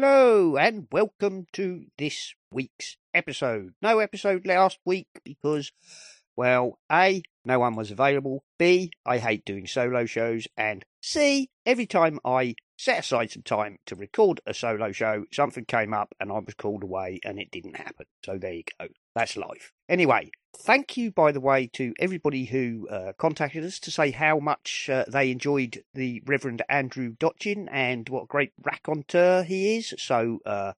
Hello and welcome to this week's episode. No episode last week because, well, A, no one was available, B, I hate doing solo shows, and C, every time I set aside some time to record a solo show, something came up and I was called away and it didn't happen. So there you go. That's life. Anyway, thank you, by the way, to everybody who uh, contacted us to say how much uh, they enjoyed the Reverend Andrew Dotchin and what a great raconteur he is. So, uh,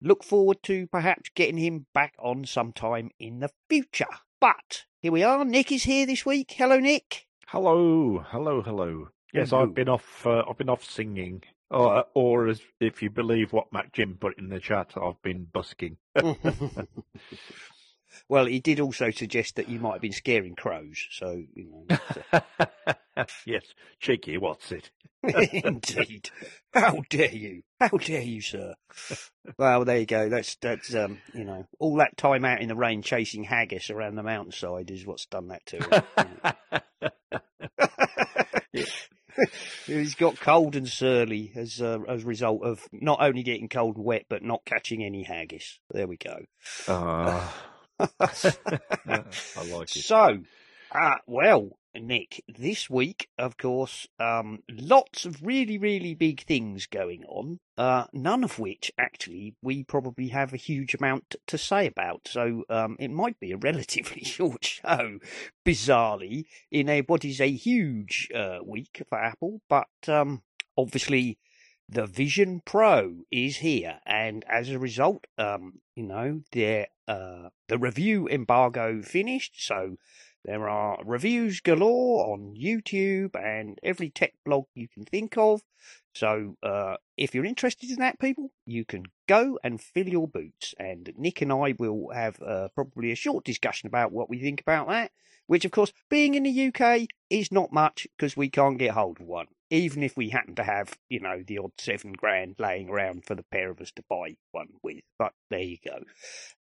look forward to perhaps getting him back on sometime in the future. But here we are. Nick is here this week. Hello, Nick. Hello, hello, hello. Yes, Hello. I've been off. Uh, I've been off singing, or, or as if you believe what Matt Jim put in the chat, I've been busking. well, he did also suggest that you might have been scaring crows. So, you know. yes, cheeky. What's it? Indeed. How dare you? How dare you, sir? Well, there you go. That's that's um, you know, all that time out in the rain chasing haggis around the mountainside is what's done that to him. He's got cold and surly as a, as a result of not only getting cold and wet, but not catching any haggis. There we go. Ah, I like it. So, uh, well, Nick, this week, of course, um, lots of really, really big things going on, uh, none of which actually we probably have a huge amount to say about. So, um, it might be a relatively short show, bizarrely, in a, what is a huge, uh, week for Apple, but, um, obviously, the Vision Pro is here, and as a result, um, you know, the uh, the review embargo finished, so there are reviews galore on YouTube and every tech blog you can think of. So, uh, if you're interested in that, people, you can go and fill your boots. And Nick and I will have uh, probably a short discussion about what we think about that. Which, of course, being in the UK is not much because we can't get hold of one. Even if we happen to have, you know, the odd seven grand laying around for the pair of us to buy one with. But there you go.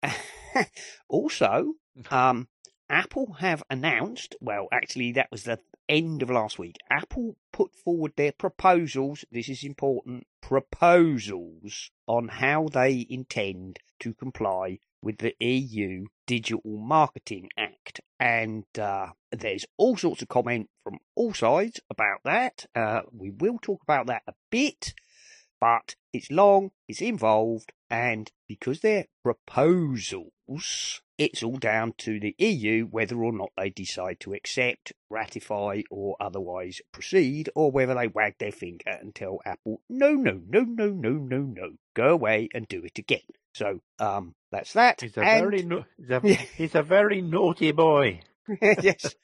also, um, Apple have announced, well, actually, that was the end of last week. Apple put forward their proposals, this is important, proposals on how they intend to comply with the EU Digital Marketing Act. And uh, there's all sorts of comment from all sides about that. Uh, we will talk about that a bit, but it's long, it's involved, and because they're proposals, it's all down to the EU whether or not they decide to accept, ratify, or otherwise proceed, or whether they wag their finger and tell Apple, no, no, no, no, no, no, no, go away and do it again. So, um, that's that. He's a And- very, na- he's a, he's a very naughty boy. yes.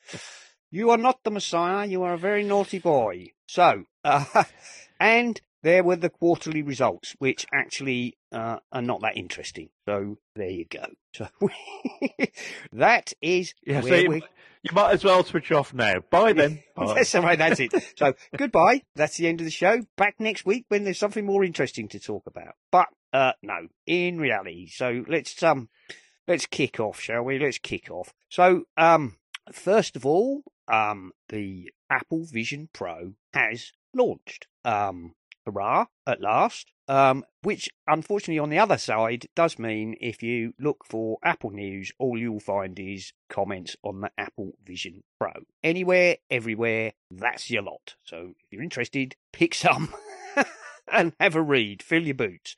You are not the Messiah. You are a very naughty boy. So, uh, and there were the quarterly results, which actually uh, are not that interesting. So there you go. So that is Yeah, so you, you might as well switch off now. Bye then. Bye. That's all right. That's it. So goodbye. That's the end of the show. Back next week when there's something more interesting to talk about. But uh, no, in reality. So let's um let's kick off, shall we? Let's kick off. So um first of all, um the Apple Vision Pro has launched. Um hurrah at last. Um, which unfortunately on the other side does mean if you look for Apple news, all you'll find is comments on the Apple Vision Pro. Anywhere, everywhere, that's your lot. So if you're interested, pick some and have a read, fill your boots.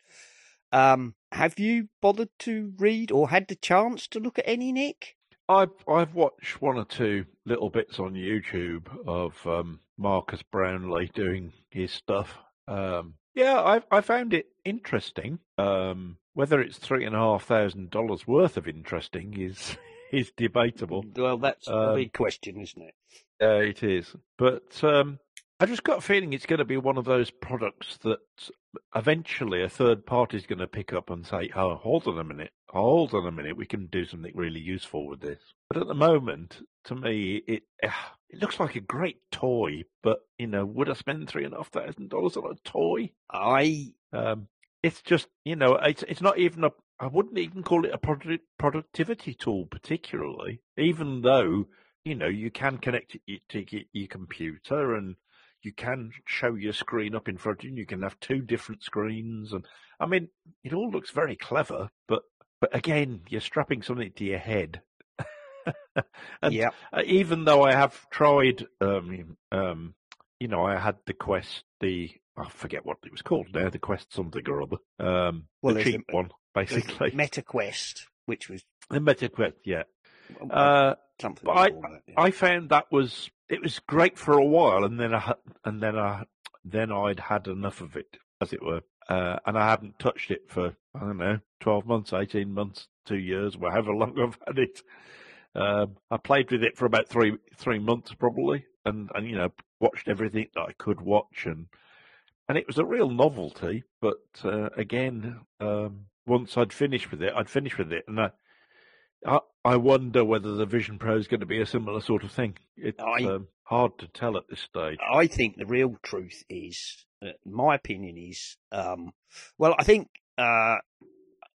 Um, have you bothered to read or had the chance to look at any, Nick? I've I've watched one or two little bits on YouTube of um, Marques Brownlee doing his stuff. Um, yeah, I I found it interesting. Um, whether it's three and a half thousand dollars worth of interesting is is debatable. Well, that's a Um, big question, isn't it? Uh, it is, but um, I just got a feeling it's going to be one of those products that eventually a third party is going to pick up and say, "Oh, hold on a minute, hold on a minute, we can do something really useful with this." But at the moment, to me, it it looks like a great toy. But you know, would I spend three and a half thousand dollars on a toy? I Um, it's just you know, it's it's not even a I wouldn't even call it a product, productivity tool particularly, even though you know you can connect it to your, your computer and you can show your screen up in front of you. And you can have two different screens, and I mean, it all looks very clever. But but again, you're strapping something to your head. and Yeah. uh, even though I have tried, um, um, you know, I had the Quest, the I forget what it was called now, the Quest something or other, um, Well, the cheap the- one, basically. MetaQuest, which was the Meta Quest, yeah. Uh, something. but like all that, yeah. I found that was it was great for a while, and then I and then I then I'd had enough of it, as it were, uh, and I haven't touched it for I don't know, twelve months, eighteen months, two years, however long I've had it. Um, I played with it for about three three months probably, and and you know watched everything that I could watch, and and it was a real novelty. But uh, again, um, once I'd finished with it, I'd finished with it, and I. I, I wonder whether the Vision Pro is going to be a similar sort of thing. It's I- um, hard to tell at this stage. I think the real truth is, uh, my opinion is, um, well, I think uh,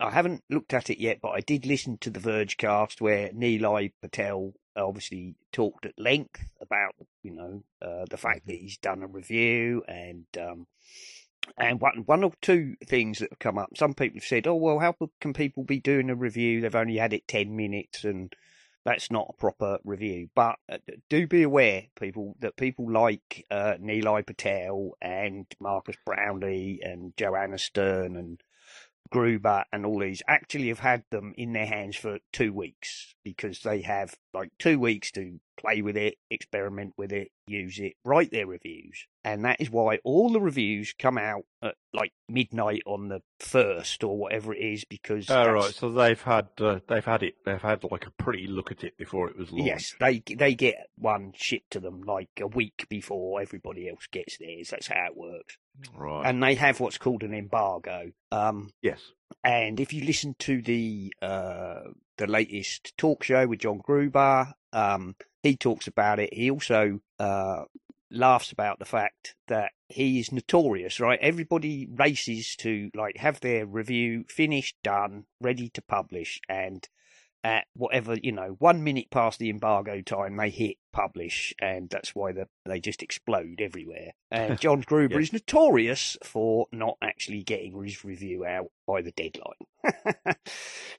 I haven't looked at it yet, but I did listen to the Vergecast where Nilay Patel obviously talked at length about, you know, uh, the fact that he's done a review and. Um, and one, one or two things that have come up. Some people have said, "Oh well, how can people be doing a review? They've only had it ten minutes, and that's not a proper review." But uh, do be aware, people, that people like uh, Nilay Patel and Marques Brownlee and Joanna Stern and Gruber and all these actually have had them in their hands for two weeks because they have like two weeks to play with it, experiment with it, use it, write their reviews. And that is why all the reviews come out at like midnight on the first or whatever it is because Oh, that's- right. So they've had uh, they've had it. They've had like a pretty look at it before it was launched. Yes, they they get one shipped to them like a week before everybody else gets theirs. That's how it works. Right. And they have what's called an embargo. Um, yes. and if you listen to the uh, the latest talk show with John Gruber, um, he talks about it. He also uh, laughs about the fact that he is notorious, right? Everybody races to like have their review finished, done, ready to publish, and at whatever you know, one minute past the embargo time, they hit publish, and that's why the, they just explode everywhere. And John Gruber is notorious for not actually getting his review out by the deadline.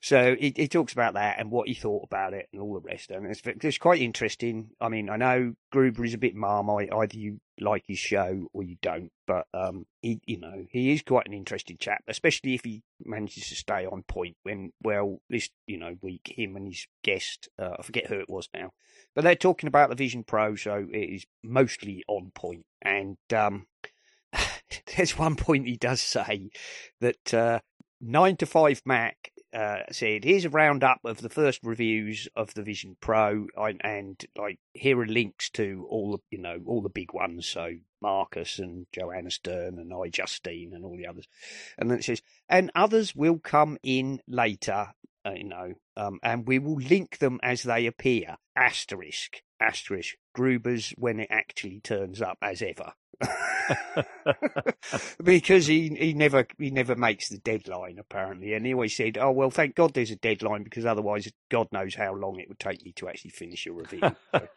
so he, he talks about that and what he thought about it and all the rest. And it's, it's quite interesting. I mean, I know Gruber is a bit marmite. Either you like his show or you don't. But um, he, you know, he is quite an interesting chap, especially if he manages to stay on point. When, well, this, you know, week him and his guest, uh, I forget who it was now, but they're talking about the Vision Pro, so it is mostly on point. And um, there's one point he does say that uh, nine to five Mac uh, said, "Here's a roundup of the first reviews of the Vision Pro, and, and like here are links to all the you know all the big ones, so Marques and Joanna Stern and iJustine and all the others." And then it says, "And others will come in later, uh, you know, um, and we will link them as they appear." Asterisk, asterisk, Gruber's when it actually turns up as ever. because he he never he never makes the deadline apparently, and he always said, "Oh well, thank God there's a deadline because otherwise, God knows how long it would take me to actually finish a review." So,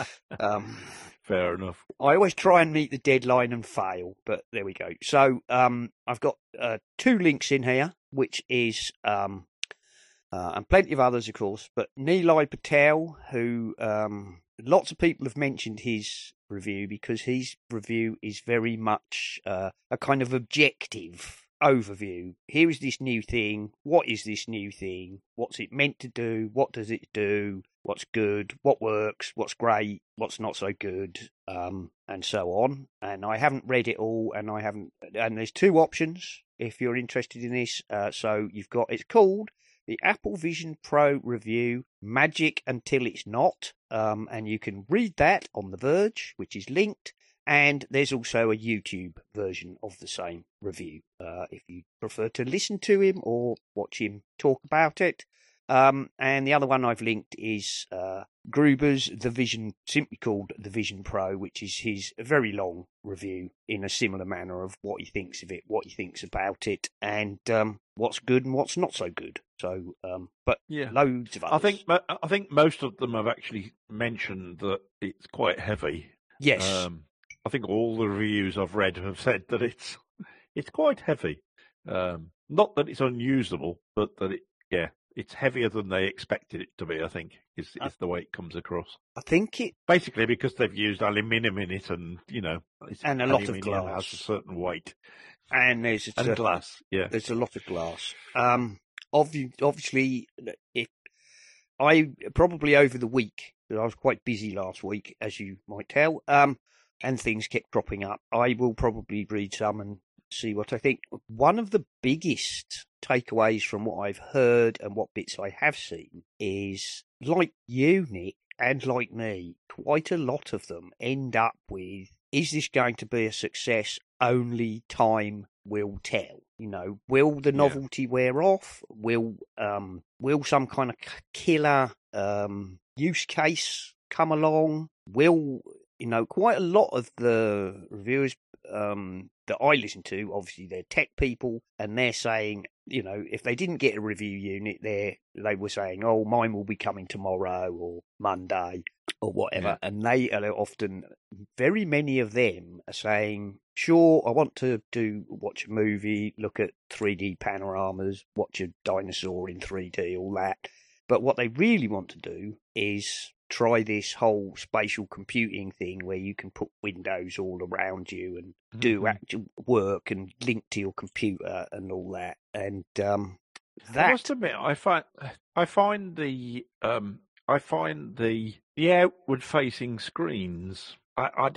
um, Fair enough. I always try and meet the deadline and fail, but there we go. So um, I've got uh, two links in here, which is um, uh, and plenty of others, of course. But Nilay Patel, who um, lots of people have mentioned his review because his review is very much uh, a kind of objective overview. Here is this new thing. What is this new thing? What's it meant to do? What does it do? What's good? What works? What's great? What's not so good? Um, and so on. And I haven't read it all, and I haven't. And there's two options if you're interested in this. Uh, so you've got it's called the Apple Vision Pro review, Magic Until It's Not. Um, and you can read that on The Verge, which is linked. And there's also a YouTube version of the same review uh, if you prefer to listen to him or watch him talk about it. Um, and the other one I've linked is uh, Gruber's The Vision, simply called The Vision Pro, which is his very long review in a similar manner of what he thinks of it, what he thinks about it, and um, what's good and what's not so good. So, um, but Yeah. loads of others. I think I think most of them have actually mentioned that it's quite heavy. yes, Um, I think all the reviews I've read have said that it's it's quite heavy. Um, not that it's unusable, but that it yeah it's heavier than they expected it to be. I think is is the way it comes across. I think it. Basically, because they've used aluminium in it, and you know, it's, And a lot of glass. has a certain weight And there's a and glass. Yeah, There's a lot of glass. Um, obviously, if I probably over the week, I was quite busy last week, as you might tell, um, and things kept cropping up. I will probably read some and see what I think. One of the biggest takeaways from what I've heard and what bits I have seen is like you, Nick, and like me, quite a lot of them end up with is this going to be a success? Only time will tell. You know, will the Yeah. novelty wear off? Will um will some kind of killer um use case come along? Will you know quite a lot of the reviewers um that I listen to, obviously they're tech people, and they're saying, you know, if they didn't get a review unit, they they were saying, oh, mine will be coming tomorrow or Monday or whatever, and they are often very many of them are saying, sure, I want to do watch a movie, look at 3D panoramas, watch a dinosaur in 3D, all that. But what they really want to do is try this whole spatial computing thing where you can put windows all around you and do Mhm. actual work and link to your computer and all that. And um, I that must admit, I find I find the um I find the the outward facing screens. I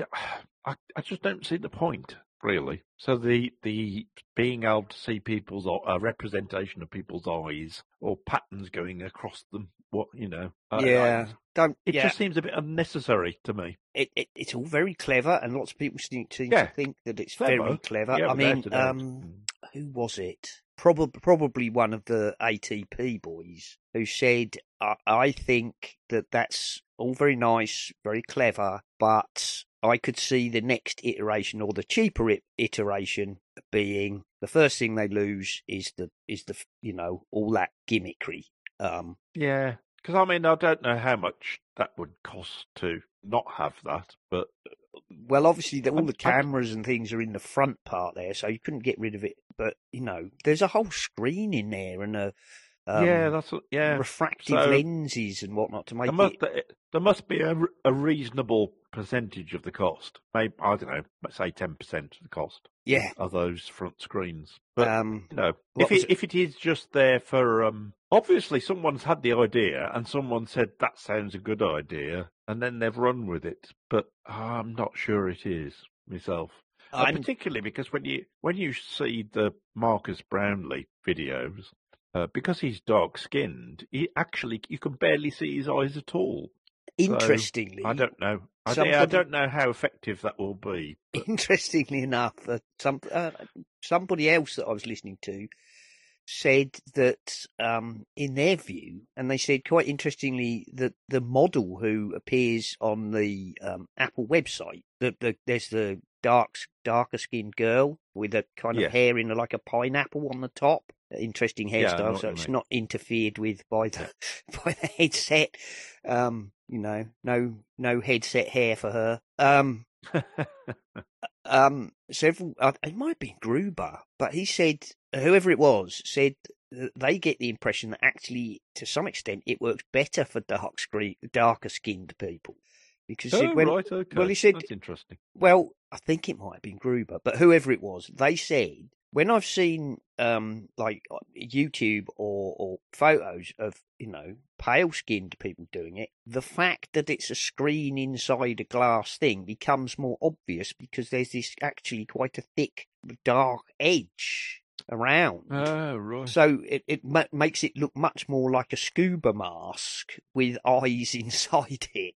I just don't see the point really. So the the being able to see people's a representation of people's eyes or patterns going across them. What you know? I- I- yeah, don't it yeah. just seems a bit unnecessary to me. it, it it's all very clever, and lots of people seem to Yeah. think that it's Clever. very clever. Yeah, I mean, without a doubt. um, who was it? Probably, probably one of the ATP boys who said, I, "I think that that's all very nice, very clever, but I could see the next iteration or the cheaper iteration being the first thing they lose is the is the you know all that gimmickry." Um, Yeah, because I mean, I don't know how much that would cost to not have that, but Well, obviously, the, all the cameras and things are in the front part there, so you couldn't get rid of it. But you know, there's a whole screen in there and a um, yeah, that's what- yeah. refractive So- lenses and whatnot to make There must, it. there must be a, a reasonable percentage of the cost. Maybe I don't know, let's say ten percent of the cost Yeah, of those front screens. But um, you know, if was it, if it is just there for um, obviously someone's had the idea and someone said that sounds a good idea, and then they've run with it. But I'm not sure it is myself. Uh, particularly because when you when you see the Marques Brownlee videos, uh, because he's dark skinned, he actually you can barely see his eyes at all. interestingly, I don't know. I, I don't know how effective that will be. interestingly enough, uh, some uh, somebody else that I was listening to said that um, in their view, and they said quite interestingly that the model who appears on the um, Apple website, the, the there's the dark darker skinned girl with a kind of Yes. hair in like a pineapple on the top. Interesting Yeah, hairstyle, what so it's not interfered with by the by the headset. Um, you know, no no headset hair for her. Um, um, several, uh, it might have been Gruber, but he said, whoever it was, said that they get the impression that actually, to some extent, it works better for dark screen, darker skinned people. Because oh, said when, right, okay. well, he said- that's interesting. well, I think it might have been Gruber, but whoever it was, they said when I've seen um like YouTube or or photos of you know pale skinned people doing it, the fact that it's a screen inside a glass thing becomes more obvious because there's this actually quite a thick dark edge around. Oh, right. So it, it ma- makes it look much more like a scuba mask with eyes inside it.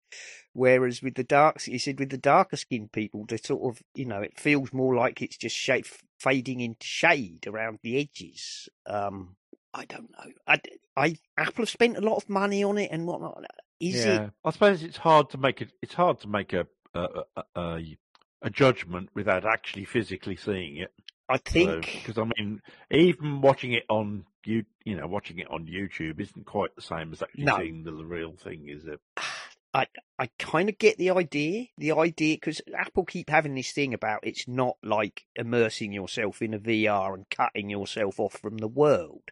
Whereas with the dark, he said with the darker skinned people, the sort of, you know, it feels more like it's just shape, fading into shade around the edges. Um, I don't know. I, I Apple have spent a lot of money on it and whatnot. Is yeah, it? I suppose it's hard to make it. It's hard to make a a, a, a, judgment without actually physically seeing it. I think because I mean, even watching it on you, you know, watching it on YouTube isn't quite the same as actually No. seeing the real thing, is it? I I kind of get the idea. The idea because Apple keep having this thing about it's not like immersing yourself in a VR and cutting yourself off from the world.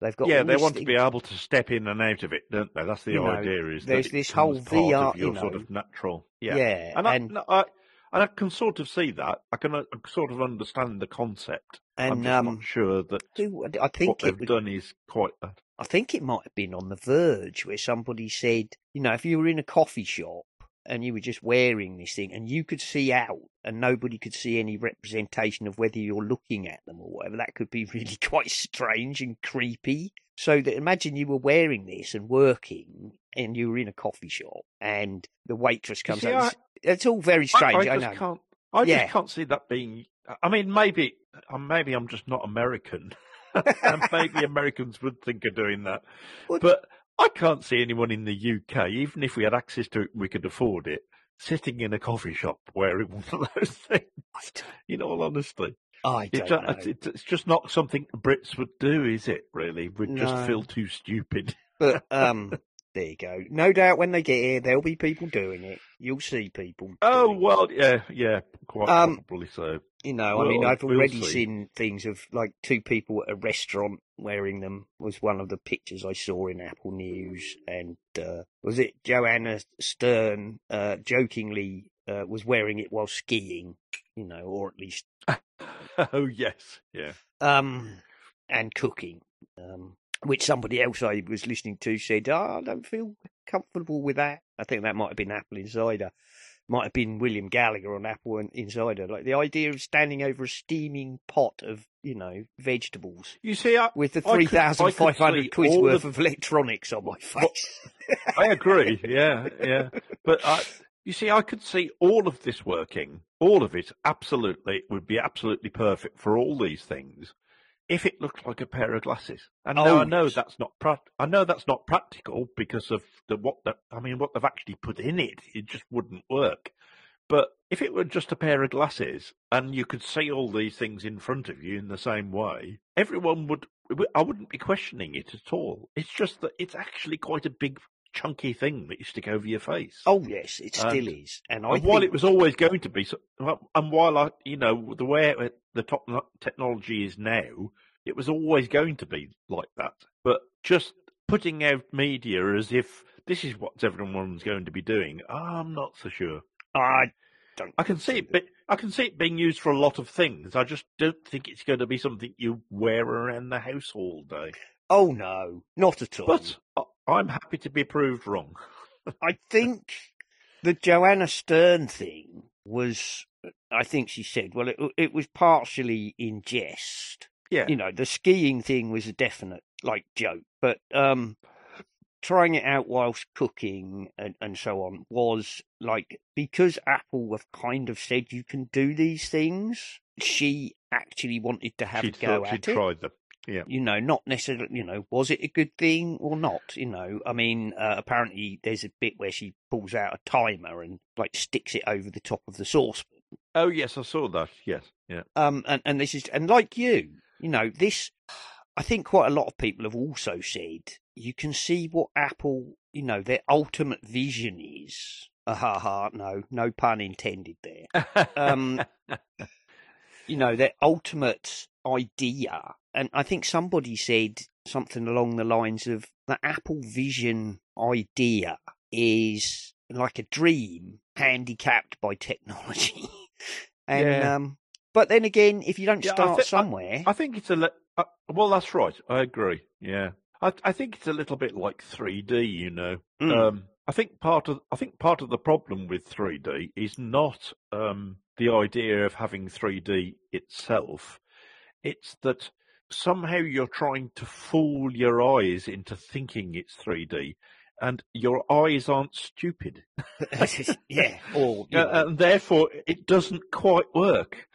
They've got yeah, they want to be able to step in and out of it, don't they? That's the You know, idea. Is that there's this whole VR, you your sort of natural. Yeah, yeah, and I, and no, I and I can sort of see that. I can uh, sort of understand the concept. And I'm um, not sure that who- I what think they've it was, done is quite. Uh, I think it might have been on The Verge where somebody said, you know, if you were in a coffee shop and you were just wearing this thing and you could see out and nobody could see any representation of whether you're looking at them or whatever, that could be really quite strange and creepy. So that imagine you were wearing this and working and you were in a coffee shop and the waitress comes see, out. I- It's, all very strange, I, I, I know. just can't. I Yeah. just can't see that being. I mean, maybe, uh, maybe I'm just not American, and maybe Americans would think of doing that. Well- But I can't see anyone in the UK, even if we had access to it, we could afford it, sitting in a coffee shop wearing one of those things. In all honesty, I don't just, know. it's, it's just not something Brits would do, is it? Really, we'd No. just feel too stupid. But um, there you go. No doubt when they get here, there'll be people doing it. You'll see people. Oh doing it. well, yeah, yeah, quite Um, probably so. You know, I mean, I've we'll already see. seen things of like two people at a restaurant wearing them. Was one of the pictures I saw in Apple News, and uh, was it Joanna Stern uh, jokingly uh, was wearing it while skiing? You know, or at least oh yes, yeah. um, and cooking. Um, which somebody else I was listening to said, oh, I don't feel comfortable with that. I think that might have been Apple Insider. Might have been William Gallagher on Apple Insider. Like the idea of standing over a steaming pot of, you know, vegetables You see, I, with the I could 3,500 see quid's worth the- of electronics on my face. I agree. Yeah, yeah. But I, you see, I could see all of this working, all of it. Absolutely, would be absolutely perfect for all these things, if it looked like a pair of glasses. And now Oh, I know that's not prac. I know that's not practical because of the what. The, I mean, what they've actually put in it, it just wouldn't work. But if it were just a pair of glasses and you could see all these things in front of you in the same way, everyone would. I wouldn't be questioning it at all. It's just that it's actually quite a big, chunky thing that you stick over your face. oh, yes, it still And- is. And I and while it was always going to be, so, and while I, you know, the way it- the top technology is now, it was always going to be like that. But just putting out media as if this is what everyone's going to be doing, I'm not so sure. I don't. I can see it, but I can see it being used for a lot of things. I just don't think it's going to be something you wear around the house all day. Oh, no, not at all. But I- I'm happy to be proved wrong. I think the Joanna Stern thing was, I think she said, well, it, it was partially in jest. Yeah. You know, the skiing thing was a definite, like, joke. But um, trying it out whilst cooking and, and so on was, like, because Apple have kind of said you can do these things, she actually wanted to have she a go at she'd it tried them. Yeah. you know, not necessarily, you know, was it a good thing or not? You know, I mean, uh, apparently there's a bit where she pulls out a timer and like sticks it over the top of the saucepan. Oh yes, I saw that. Yes. Yeah. Um, and, and this is, and like you, you know, this, I think quite a lot of people have also said you can see what Apple, you know, their ultimate vision is. Ah, ha, ha, no, no pun intended there. Um, you know, their ultimate idea. And I think somebody said something along the lines of the Apple Vision idea is like a dream handicapped by technology. and, Yeah. um, but then again, if you don't Yeah, start I- somewhere, I think it's a li- uh, well. That's right. I agree. Yeah, I, I think it's a little bit like 3D. You know, Mm. um, I think part of I think part of the problem with 3D is not um, the idea of having 3D itself. It's that somehow you're trying to fool your eyes into thinking it's 3D, and your eyes aren't stupid. yeah, or you Uh, know, and therefore it doesn't quite work.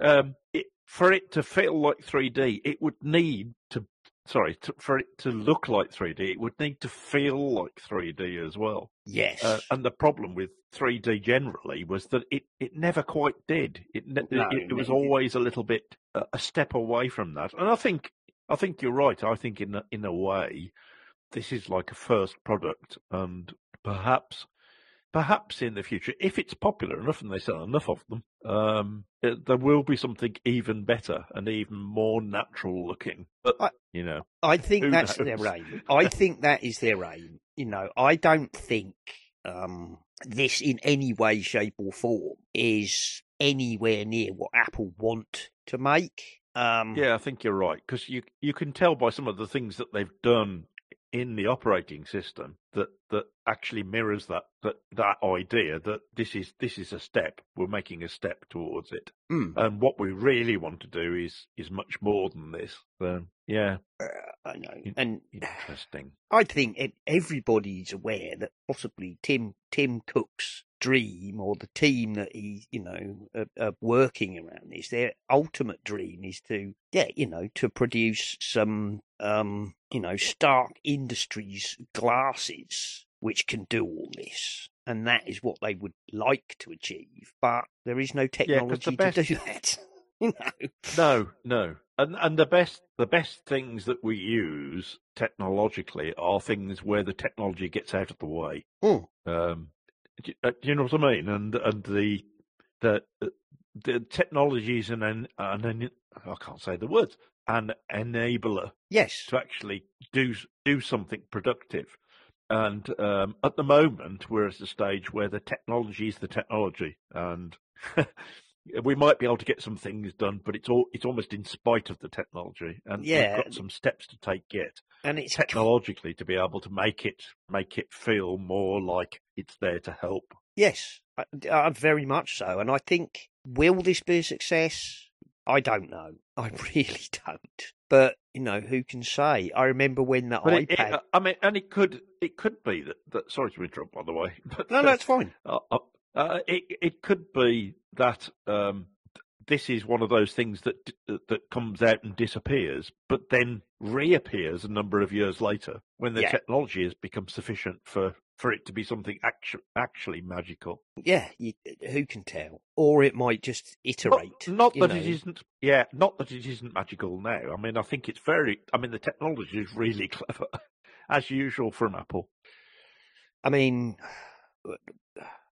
Um, it, for it to feel like 3D, it would need to sorry, to, for it to look like 3D, it would need to feel like 3D as well. Yes. Uh, and the problem with 3D generally was that it, it never quite did. It ne- No, it, it was always a little bit a step away from that. And I think I think you're right. I think in a, in a way, this is like a first product, and perhaps perhaps in the future, if it's popular enough and they sell enough of them, um, it, there will be something even better and even more natural looking. But I- you know, I think that's knows? their aim. I think that is their aim. You know, I don't think um, this in any way, shape, or form is anywhere near what Apple want to make. Um, Yeah, I think you're right because you you can tell by some of the things that they've done in the operating system that that actually mirrors that that that idea that this is this is a step. We're making a step towards it, mm, and what we really want to do is is much more than this. So yeah, I know, and interesting. I think everybody's aware that possibly Tim Tim Cook's dream or the team that he you know are, are working around this their ultimate dream is to yeah you know to produce some um you know Stark Industries glasses which can do all this and that is what they would like to achieve but there is no technology to best- do that you know No, no, and and the best the best things that we use technologically are things where the technology gets out of the way. Hmm. Um, do, you- uh, do you know what I mean? And and the the the technology is an, an, an I can't say the words an enabler yes to actually do do something productive. And um, at the moment, we're at a stage where the technology is the technology, and we might be able to get some things done, but it's all it's almost in spite of the technology, and Yeah. we've got some steps to take yet and it's technologically to be able to make it make it feel more like it's there to help. Yes, I, I, very much so. And I think, will this be a success? I don't know. I really don't. But, you know, who can say? I remember when the But it, it- iPad. I mean, and it could it could be that, that sorry to interrupt, by the way, but no, no, it's fine. Uh, uh, it it could be that um, this is one of those things that that comes out and disappears, but then reappears a number of years later when the Yeah. technology has become sufficient for for it to be something actu- actually magical. Yeah, you, who can tell? Or it might just iterate. not you that it know. isn't. Yeah, not that it isn't magical now. I mean, I think it's very. I mean, the technology is really clever, as usual from Apple. I mean,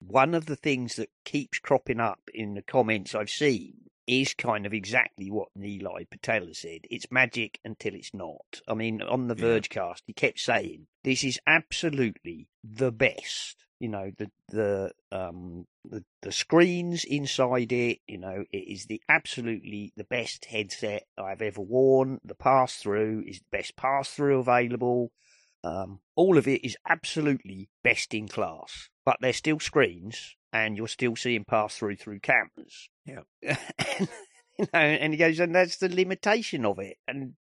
one of the things that keeps cropping up in the comments I've seen is kind of exactly what Nilay Patel said. It's magic until it's not. I mean, on the Yeah. Vergecast, he kept saying this is absolutely the best. You know, the the um the, the screens inside it. You know, it is the absolutely the best headset I've ever worn. The pass through is the best pass through available. Um, all of it is absolutely best in class, but they're still screens, and you're still seeing pass through through cameras. Yeah. and, you know, and he goes, and that's the limitation of it. And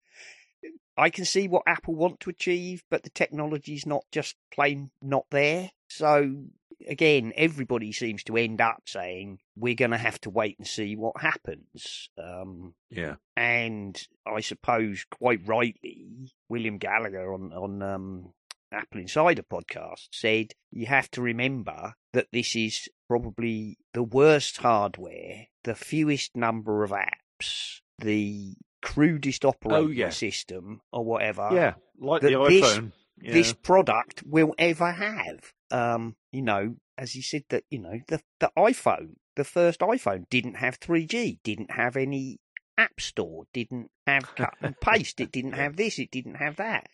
I can see what Apple want to achieve, but the technology's not just plain not there. So again, everybody seems to end up saying we're going to have to wait and see what happens. Um, Yeah, and I suppose quite rightly, William Gallagher on on um, Apple Insider podcast said you have to remember that this is probably the worst hardware, the fewest number of apps, the crudest operating Oh, yeah. system, or whatever. yeah, like the this- iPhone. Yeah. This product will ever have. Um, you know, as he said that, you know, the the iPhone, the first iPhone didn't have 3G, didn't have any app store, didn't have cut and paste, it didn't have this, it didn't have that.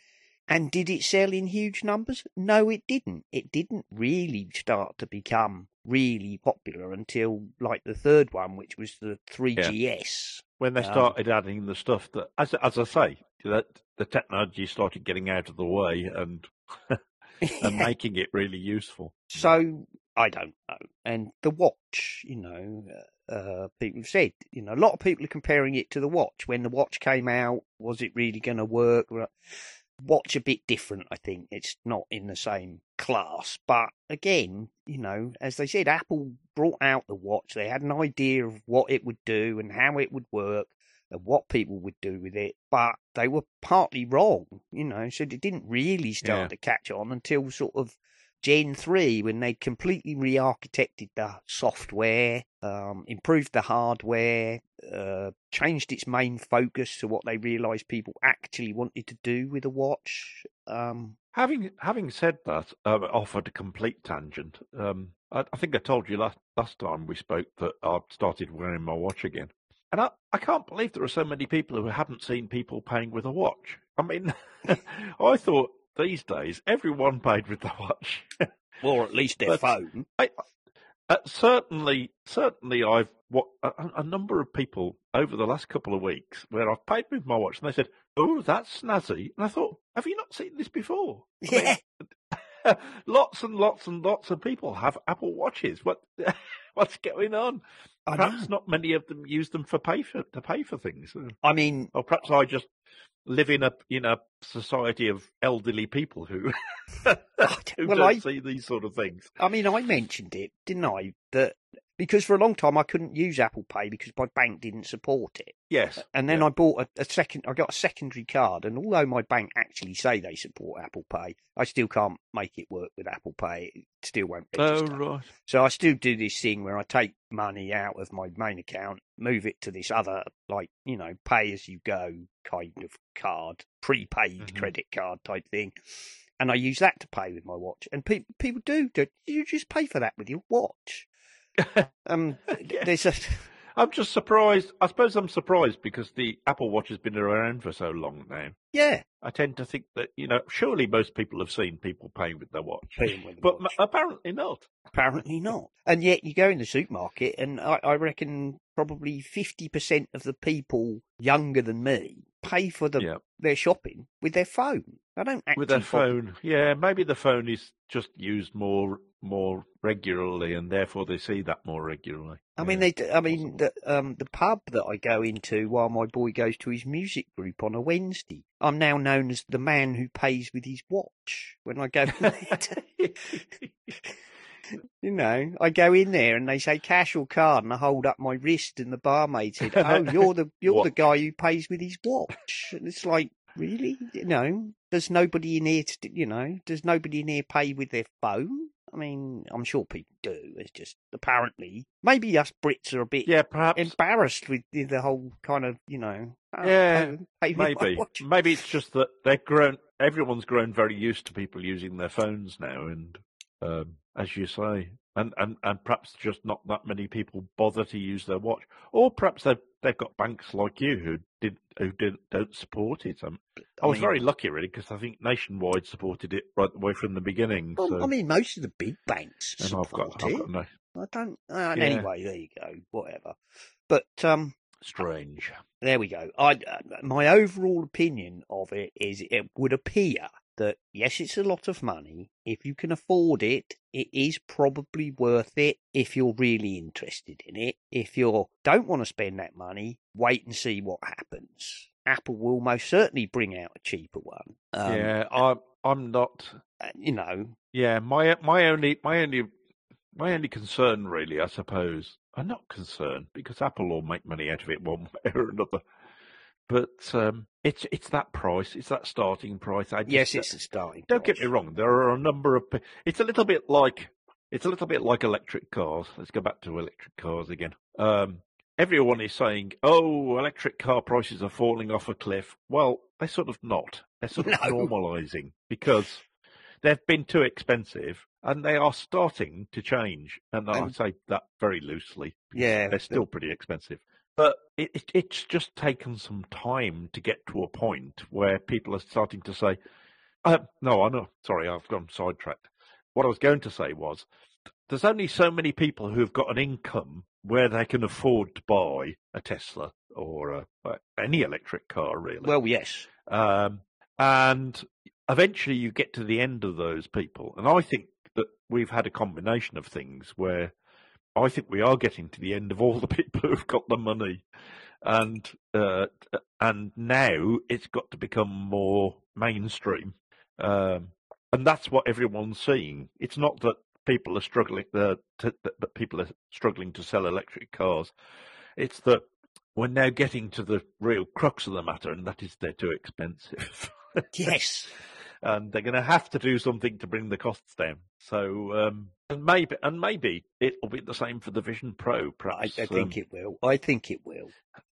And did it sell in huge numbers? No, it didn't. It didn't really start to become really popular until like the third one, which was the 3GS. when they Um, started adding the stuff that, as as I say, that the technology started getting out of the way and and making it really useful. So I don't know. And the watch, you know, uh, people have said, you know, a lot of people are comparing it to the watch. When the watch came out, was it really going to work? Watch a bit different, I think. It's not in the same class. But again, you know, as they said, Apple brought out the watch. They had an idea of what it would do and how it would work. And what people would do with it, but they were partly wrong, you know. So it didn't really start Yeah. to catch on until sort of Gen 3 when they completely re architected the software, um, improved the hardware, uh, changed its main focus to what they realised people actually wanted to do with a watch. Um, Having having said that, um, offered a complete tangent. Um, I, I think I told you last last time we spoke that I started wearing my watch again, and I, I can't believe there are so many people who haven't seen people paying with a watch. I mean, I thought these days everyone paid with the watch. or at least their But- phone. Uh, certainly, certainly, I've what a, a number of people over the last couple of weeks where I've paid with my watch, and they said, "Oh, that's snazzy," and I thought, "Have you not seen this before?" I mean, Yeah. lots and lots and lots of people have Apple Watches. What what's going on? I know. Perhaps not many of them use them for pay for to pay for things, Uh, I mean, or perhaps I just live in a in a society of elderly people who who well, don't I see these sort of things. I mean, I mentioned it, didn't I? That because for a long time I couldn't use Apple Pay because my bank didn't support it. Yes, And then yeah. I bought a, a second. I got a secondary card, and although my bank actually say they support Apple Pay, I still can't make it work with Apple Pay. It still won't Oh right. So I still do this thing where I take money out of my main account, move it to this other, like you know, pay as you go kind of card, prepaid Mhm. credit card type thing, and I use that to pay with my watch. And pe- people do, do you just pay for that with your watch? Um, there's a I'm just surprised. I suppose I'm surprised because the Apple Watch has been around for so long now. yeah, I tend to think that you know, surely most people have seen people paying with their watch, paying with but watch. m- apparently not. Apparently not. And yet you go in the supermarket, and I, I reckon probably 50% of the people younger than me pay for the, Yeah. their shopping with their phone. I don't actually with their phone. Yeah, maybe the phone is just used more more regularly, and therefore they see that more regularly. I mean, Yeah, they. d- I mean, the um the pub that I go into while my boy goes to his music group on a Wednesday. I'm now known as the man who pays with his watch when I go. in there to- you know, I go in there and they say cash or card, and I hold up my wrist, and the barmaid said, "Oh, you're the you're the guy who pays with his watch." And it's like, really, you know, does nobody in here, to, you know, does nobody in here pay with their phone? I mean, I'm sure people do. It's just apparently maybe us Brits are a bit yeah, perhaps embarrassed with the, the whole kind of, you know, oh, Yeah, pay, pay maybe maybe it's just that they've grown. Everyone's grown very used to people using their phones now, and um, as you say, and, and and perhaps just not that many people bother to use their watch, or perhaps they've they've got banks like you who did who did don't support it. Um, I was mean- very lucky, really, because I think Nationwide supported it right the way from the beginning. Well, so, I mean, most of the big banks and I've support got, I've it. got no I don't. Uh, Yeah. Anyway, there you go. Whatever. But um, strange. there we go. I uh, my overall opinion of it is it would appear that yes, it's a lot of money. If you can afford it, it is probably worth it if you're really interested in it. If you don't want to spend that money, wait and see what happens. Apple will most certainly bring out a cheaper one. Um, yeah, I'm I'm not. uh, you know, Yeah, my my only my only my only concern, really, I suppose, I'm not concerned because Apple will make money out of it one way or another. But um, it's it's that price, it's that starting price. I just, yes, it's a starting. don't get me wrong. There are a number of. It's a little bit like it's a little bit like electric cars. Let's go back to electric cars again. Um, everyone is saying, "Oh, electric car prices are falling off a cliff." Well, they're sort of not. They're sort of No. normalising because they've been too expensive, and they are starting to change. And I And- say that very loosely. Yeah, they're still pretty expensive. But it, it, it's just taken some time to get to a point where people are starting to say, uh, no, I know. Sorry, I've gone sidetracked. What I was going to say was there's only so many people who've got an income where they can afford to buy a Tesla or a, uh, any electric car, really. Well, yes. Um, and eventually you get to the end of those people. And I think that we've had a combination of things where I think we are getting to the end of all the people who've got the money. And uh, and now it's got to become more mainstream, um, and that's what everyone's seeing. It's not that people are struggling uh, to, that, that people are struggling to sell electric cars. It's that we're now getting to the real crux of the matter, and that is they're too expensive. Yes. and they're going to have to do something to bring the costs down. So, um, and maybe, and maybe it'll be the same for the Vision Pro. I, Perhaps I think um, it will. I think it will.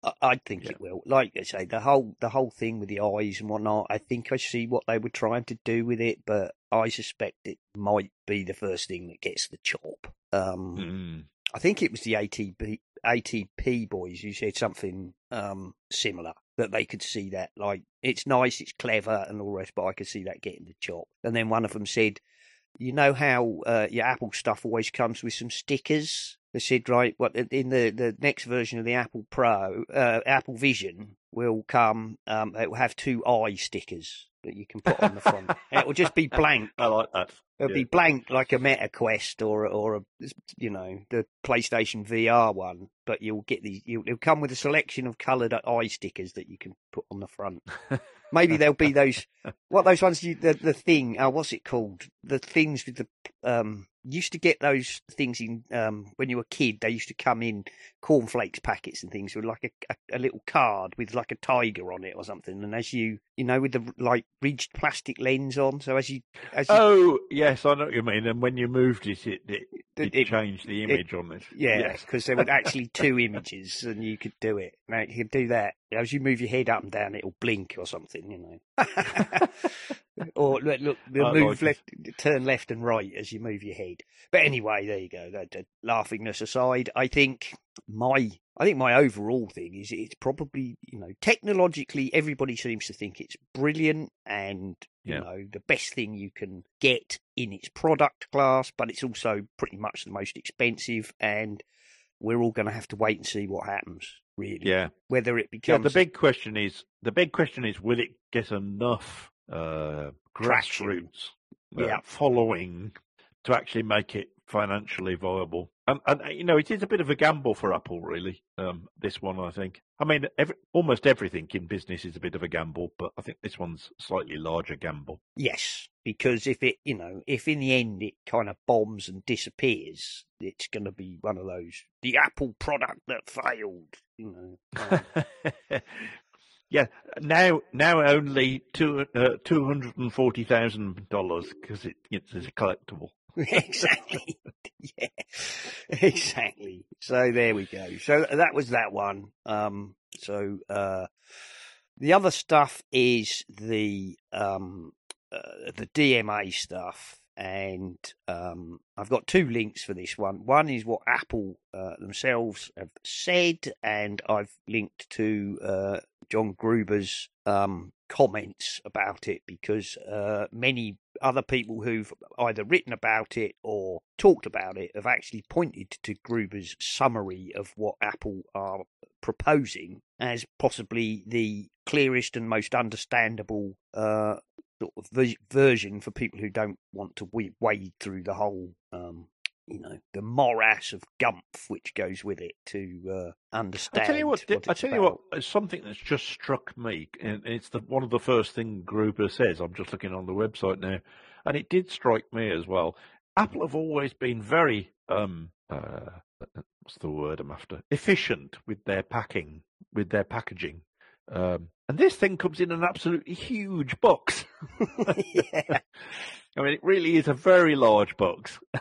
I, I think Yeah. it will. Like I say, the whole the whole thing with the eyes and whatnot. I think I see what they were trying to do with it, but I suspect it might be the first thing that gets the chop. Um, mm, I think it was the ATP ATP boys who said something um, similar that they could see that like it's nice, it's clever, and all the rest, but I could see that getting the chop. And then one of them said, "You know how uh, your Apple stuff always comes with some stickers." They said, "Right, what in the the next version of the Apple Pro, uh, Apple Vision will come. Um, it will have two eye stickers." That you can put on the front. It will just be blank. I like that. It'll Yeah. be blank like a Meta Quest or or a you know the PlayStation VR one, but you'll get these. You'll, it'll come with a selection of coloured eye stickers that you can put on the front. Maybe there'll be those what those ones you the the thing. Oh, what's it called? The things with the um. Used to get those things in um when you were a kid. They used to come in cornflakes packets and things with like a, a, a little card with like a tiger on it or something. And as you you know with the like ridged plastic lens on, so as you as you Oh yes, I know what you mean. And when you moved it, it it, it, it- changed the image on it. Yeah, Yes. because there were actually two images, and you could do it. Now you could do that as you move your head up and down. It'll blink or something, you know. or look, look they'll oh, move left, turn left and right as you move your head. But anyway, there you go. That, that laughingness aside, I think my I think my overall thing is it's probably you know technologically everybody seems to think it's brilliant and you Yeah. know the best thing you can get in its product class, but it's also pretty much the most expensive and we're all going to have to wait and see what happens. Really, Yeah. whether it Yeah. becomes The big question is the big question is will it get enough uh, grassroots uh, Yeah. following to actually make it financially viable? And, and uh, you know, it is a bit of a gamble for Apple, really. Um, this one, I think. I mean, every, almost everything in business is a bit of a gamble, but I think this one's slightly larger gamble. Yes, because if it, you know, if in the end it kind of bombs and disappears, it's going to be one of those the Apple product that failed. You know, um, yeah, now now only two uh, two hundred and forty thousand dollars because it, it's a collectible. exactly. yeah, exactly. So there we go. So that was that one. Um, so uh, the other stuff is the um, uh, the DMA stuff, and um, I've got two links for this one. One is what Apple uh, themselves have said, and I've linked to uh, John Gruber's um, comments about it because uh, many other people who've either written about it or talked about it have actually pointed to Gruber's summary of what Apple are proposing as possibly the clearest and most understandable uh, sort of ver- version for people who don't want to we- wade through the whole, um, you know, the morass of gumph which goes with it to uh, understand. I tell you what, what I tell you what, something that's just struck me, and it's the one of the first thing Gruber says. I'm just looking on the website now, and it did strike me as well. Apple have always been very, um, uh, what's the word I'm after? Efficient with their packing, with their packaging. Um, and this thing comes in an absolutely huge box. yeah. I mean, it really is a very large box,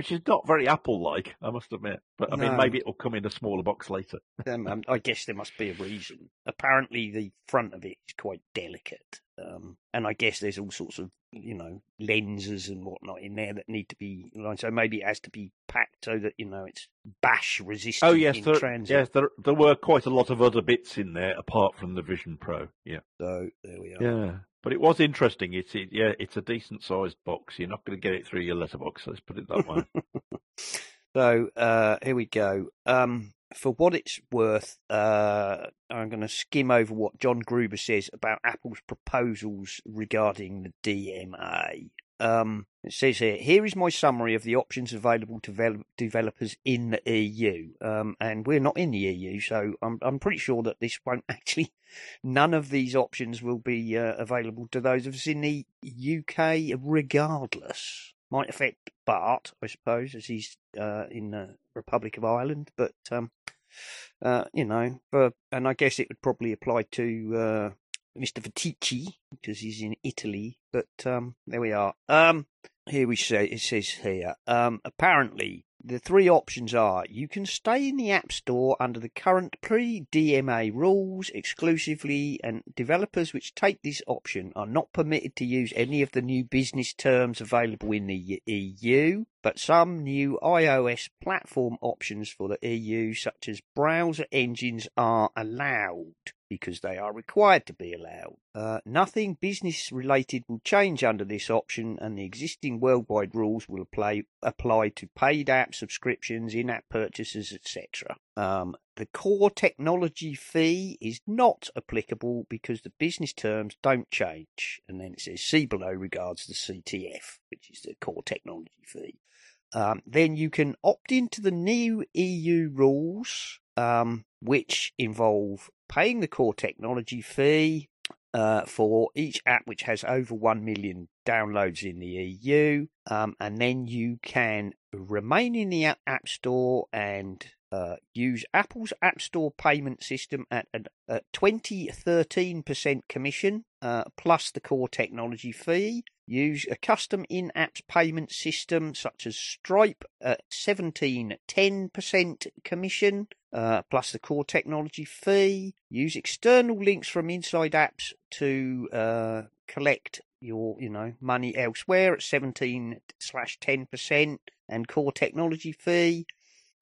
which is not very Apple-like, I must admit. But I mean, maybe it'll come in a smaller box later. Um, um, I guess there must be a reason. Apparently, the front of it is quite delicate, um, and I guess there's all sorts of you know lenses and whatnot in there that need to be. like, So maybe it has to be packed so that you know it's bash resistant. Oh yes, there, transit. yes, there there were quite a lot of other bits in there apart from the Vision Pro. Yeah, So there we are. yeah. But it was interesting. It's it, yeah, it's a decent sized box. You're not going to get it through your letterbox. Let's put it that way. So uh, here we go. Um, for what it's worth, uh, I'm going to skim over what John Gruber says about Apple's proposals regarding the DMA. Um, it says here, here is my summary of the options available to develop- developers in the EU. Um, and we're not in the EU, so I'm, I'm pretty sure that this won't actually, none of these options will be uh, available to those of us in the UK regardless. Might affect Bart, I suppose, as he's uh, in the Republic of Ireland, but um, uh, you know, for, and I guess it would probably apply to uh, Mr. Viticci because he's in Italy. But um, there we are. Um, here we say it says here. Um, apparently, the three options are you can stay in the App Store under the current pre DMA rules exclusively, and developers which take this option are not permitted to use any of the new business terms available in the EU. But some new iOS platform options for the EU, such as browser engines, are allowed because they are required to be allowed. Uh, nothing business related will change under this option, and the existing worldwide rules will apply, apply to paid app subscriptions, in app purchases, etc. Um, the core technology fee is not applicable because the business terms don't change. And then it says, see below regards the CTF, which is the core technology fee. Um, then you can opt into the new EU rules, um, which involve paying the core technology fee uh, for each app which has over 1 million downloads in the EU. Um, and then you can remain in the App Store and uh, use Apple's App Store payment system at a 20 13% commission uh, plus the core technology fee. Use a custom in apps payment system such as Stripe at 17 10% commission uh, plus the core technology fee. Use external links from inside apps to uh, collect your you know money elsewhere at 17 slash 10% and core technology fee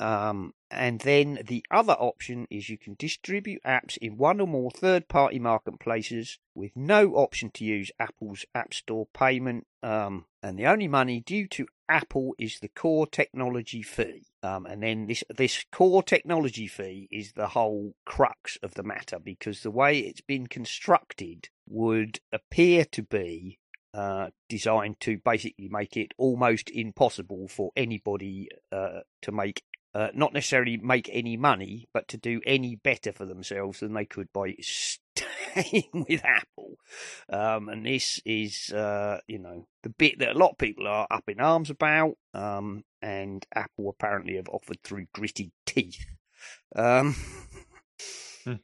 um, and then the other option is you can distribute apps in one or more third party marketplaces with no option to use Apple's App Store payment. Um, and the only money due to Apple is the core technology fee. Um, and then this, this core technology fee is the whole crux of the matter because the way it's been constructed would appear to be uh, designed to basically make it almost impossible for anybody uh, to make uh, not necessarily make any money, but to do any better for themselves than they could by staying with Apple. Um, and this is, uh, you know, the bit that a lot of people are up in arms about. Um, and Apple apparently have offered through gritted teeth. Um,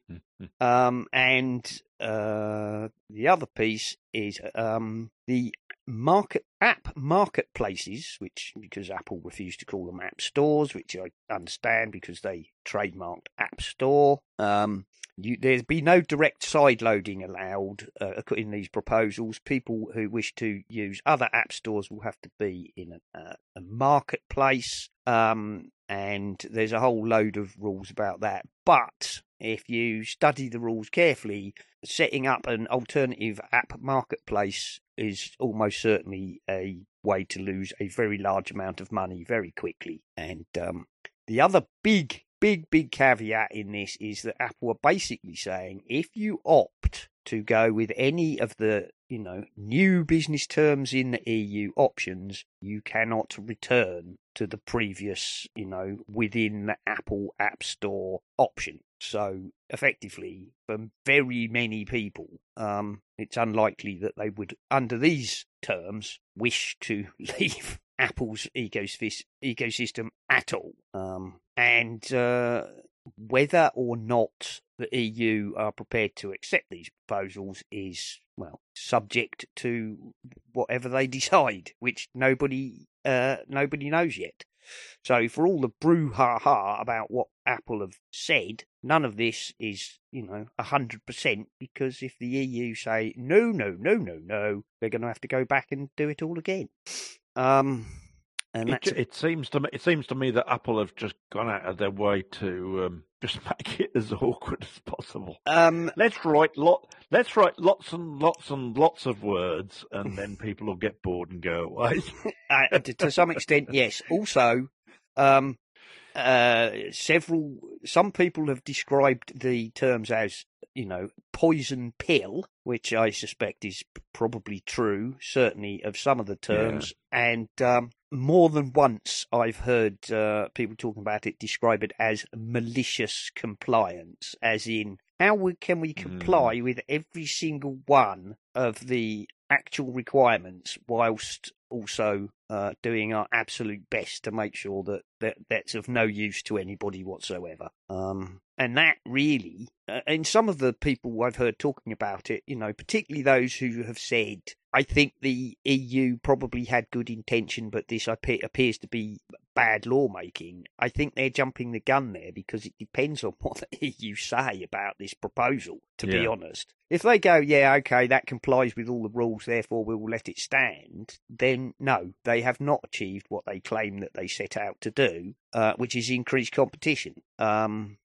um, and uh, the other piece is um, the market app marketplaces, which because Apple refused to call them app stores, which I understand because they trademarked App Store. Um, you, there's be no direct side loading allowed uh, in these proposals. People who wish to use other app stores will have to be in a, uh, a marketplace, um, and there's a whole load of rules about that. But if you study the rules carefully, setting up an alternative app marketplace is almost certainly a way to lose a very large amount of money very quickly. And um, the other big, big, big caveat in this is that Apple are basically saying if you opt to go with any of the you know new business terms in the EU options, you cannot return to the previous you know within the Apple App Store option. So effectively, for very many people, um, it's unlikely that they would, under these terms, wish to leave Apple's ecosystem at all. Um, and uh, whether or not the EU are prepared to accept these proposals is, well, subject to whatever they decide, which nobody uh, nobody knows yet. So for all the brouhaha about what Apple have said, none of this is, you know, a hundred percent because if the EU say no, no, no, no, no, they're going to have to go back and do it all again. Um, and it, it, seems to me, it seems to me that Apple have just gone out of their way to um, just make it as awkward as possible. Um, let's write lot, let's write lots and lots and lots of words, and then people will get bored and go away. uh, to, to, some extent, yes. Also, um, uh, several some people have described the terms as you know poison pill, which I suspect is probably true, certainly of some of the terms, yeah. and um, more than once I've heard uh, people talking about it describe it as malicious compliance, as in how can we comply mm. with every single one of the actual requirements whilst also uh, doing our absolute best to make sure that, that that's of no use to anybody whatsoever. Um, and that really, uh, and some of the people I've heard talking about it, you know, particularly those who have said, I think the EU probably had good intention, but this appears to be bad lawmaking. I think they're jumping the gun there because it depends on what the EU say about this proposal, to yeah. be honest. If they go, yeah, okay, that complies with all the rules, therefore we will let it stand, then no, they have not achieved what they claim that they set out to do, uh, which is increase competition. Um,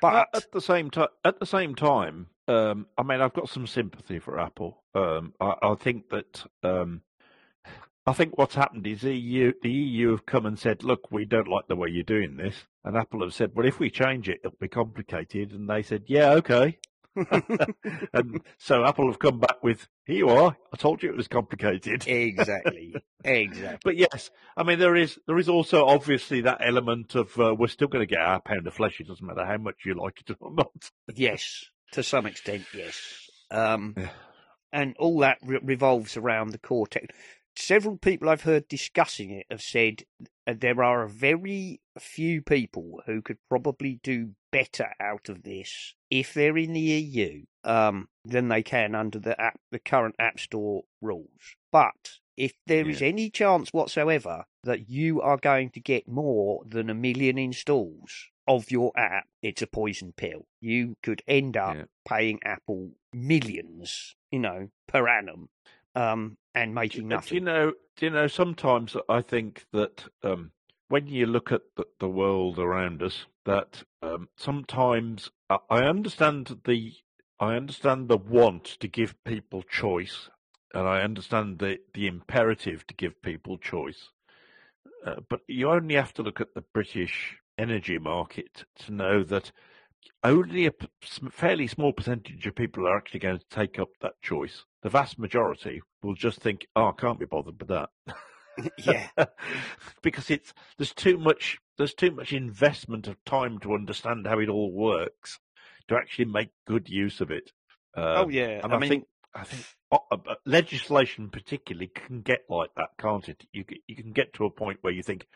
but at the same time, at the same time, um, I mean, I've got some sympathy for Apple. Um, I, I, think that um, I think what's happened is the EU, the EU have come and said, "Look, we don't like the way you're doing this," and Apple have said, "Well, if we change it, it'll be complicated." And they said, "Yeah, okay." and so Apple have come back with, "Here you are. I told you it was complicated." exactly, exactly. But yes, I mean there is there is also obviously that element of uh, we're still going to get our pound of flesh. It doesn't matter how much you like it or not. yes, to some extent, yes. Um, yeah. And all that re- revolves around the core tech. Several people I've heard discussing it have said uh, there are very few people who could probably do better out of this if they're in the EU um, than they can under the app, the current App Store rules. But if there yeah. is any chance whatsoever that you are going to get more than a million installs of your app, it's a poison pill. You could end up yeah. paying Apple millions, you know, per annum, um, and making nothing. Do you know? Do you know? Sometimes I think that um, when you look at the, the world around us, that um, sometimes I understand the I understand the want to give people choice, and I understand the the imperative to give people choice. Uh, but you only have to look at the British energy market to know that only a fairly small percentage of people are actually going to take up that choice. The vast majority will just think, "Oh, I can't be bothered with that." yeah, because it's there's too much there's too much investment of time to understand how it all works to actually make good use of it. oh um, yeah, and I, I mean, think I think uh, uh, legislation particularly can get like that, can't it? You you can get to a point where you think,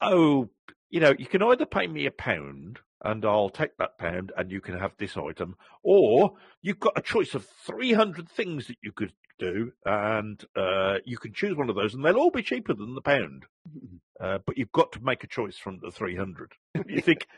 oh, you know, you can either pay me a pound and I'll take that pound and you can have this item, or you've got a choice of 300 things that you could do and uh, you can choose one of those and they'll all be cheaper than the pound. Uh, but you've got to make a choice from the 300. you think,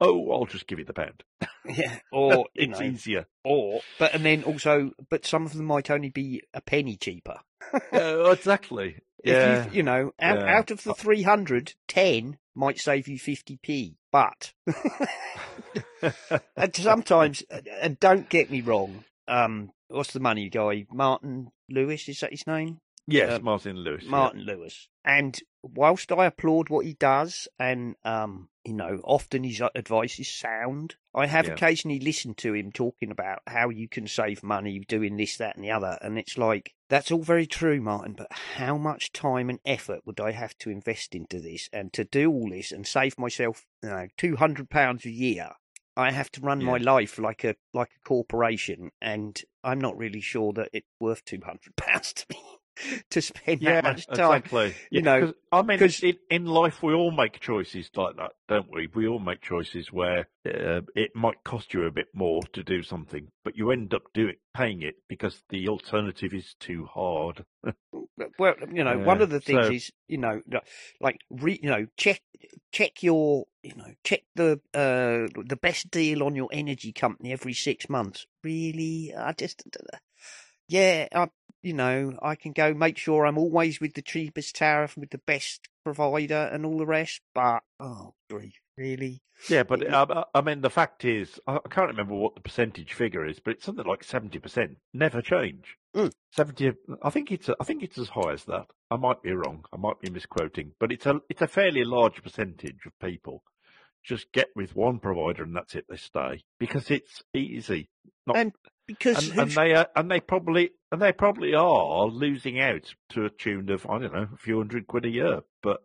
oh, I'll just give you the pound. Yeah, or it's know, easier. Or, but and then also, but some of them might only be a penny cheaper. uh, exactly. Yeah. You, you, know, out, yeah. out of the 300, 10 might save you 50p. But, and sometimes, and don't get me wrong, um, what's the money guy? Martin Lewis, is that his name? Yes, um, Martin Lewis. Martin yeah. Lewis. And whilst I applaud what he does, and um, you know, often his advice is sound, I have yeah. occasionally listened to him talking about how you can save money doing this, that, and the other, and it's like that's all very true, Martin. But how much time and effort would I have to invest into this, and to do all this and save myself, you know, two hundred pounds a year? I have to run yeah. my life like a like a corporation, and I'm not really sure that it's worth two hundred pounds to me. to spend yeah, that much time. Exactly. You yeah, know, I mean, in, in, life we all make choices like that, don't we? We all make choices where uh, it might cost you a bit more to do something, but you end up doing paying it because the alternative is too hard. well, you know, one of the things so, is, you know, like re, you know, check check your, you know, check the uh the best deal on your energy company every six months. Really, I just yeah, I, you know, I can go make sure I'm always with the cheapest tariff, with the best provider, and all the rest. But oh, grief, really? Yeah, but uh, I mean, the fact is, I can't remember what the percentage figure is, but it's something like seventy percent. Never change. Mm. Seventy. I think it's. I think it's as high as that. I might be wrong. I might be misquoting, but it's a. It's a fairly large percentage of people just get with one provider and that's it. They stay because it's easy. Not, and because and, and they are, and they probably and they probably are losing out to a tune of I don't know a few hundred quid a year. But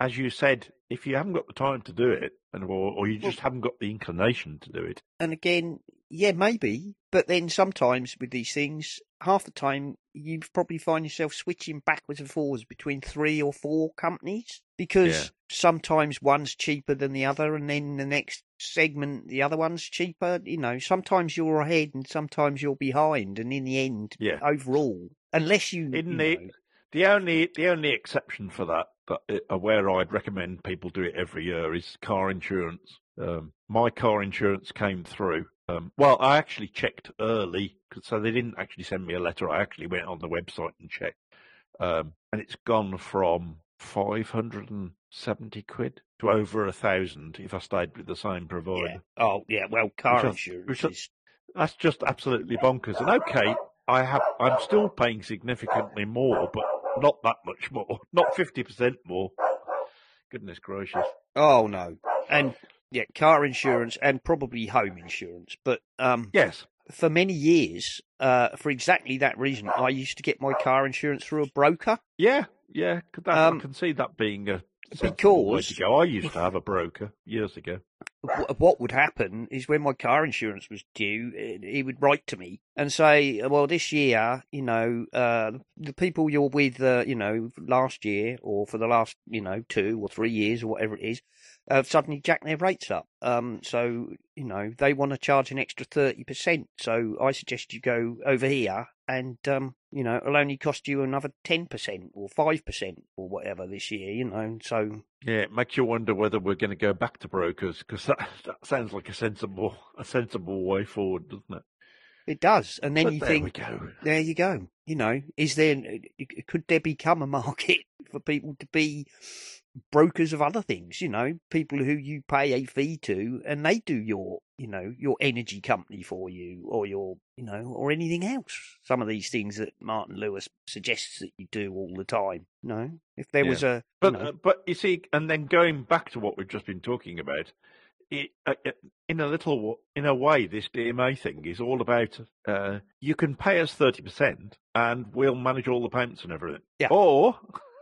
as you said, if you haven't got the time to do it, and or, or you just well, haven't got the inclination to do it, and again, yeah, maybe. But then sometimes with these things, half the time you probably find yourself switching backwards and forwards between three or four companies because Yeah. sometimes one's cheaper than the other, and then the next segment the other one's cheaper. You know, sometimes you're ahead and sometimes you're behind, and in the end, Yeah. overall, unless you, In you the- know, The only the only exception for that, that uh, where I'd recommend people do it every year, is car insurance. Um, my car insurance came through. Um, well, I actually checked early, 'cause- so they didn't actually send me a letter. I actually went on the website and checked, um, and it's gone from five hundred and seventy quid to over a thousand if I stayed with the same provider. yeah. Oh, yeah. Well, car Which insurance which is... that's just absolutely bonkers. And okay, I have I'm still paying significantly more, but not that much more. Not fifty percent more. Goodness gracious. Oh no, and yeah, car insurance and probably home insurance. But um, Yes. for many years, uh, for exactly that reason, I used to get my car insurance through a broker. Yeah, yeah. Could that, Um, I can see that being a because- to go. I used to have a broker years ago. What would happen is when my car insurance was due, eh, he would write to me and say, "Well, this year, you know, uh, the people you're with, uh, you know, last year or for the last, you know, two or three years or whatever it is, have suddenly jacked their rates up. Um, so you know they want to charge an extra thirty percent. So I suggest you go over here, and um, you know, it'll only cost you another ten percent or five percent or whatever this year. You know, so Yeah, it makes you wonder whether we're going to go back to brokers because that, that sounds like a sensible a sensible way forward, doesn't it? it does. And then But you there think, there you go. You know, is there could there become a market for people to be brokers of other things? You know, people who you pay a fee to, and they do your, you know, your energy company for you, or your, you know, or anything else. Some of these things that Martin Lewis suggests that you do all the time. No, if there Yeah. was a, you But know, uh, but you see, and then going back to what we've just been talking about, it, uh, uh, in a little in a way, this DMA thing is all about uh, you can pay us thirty percent, and we'll manage all the payments and everything. Yeah. Or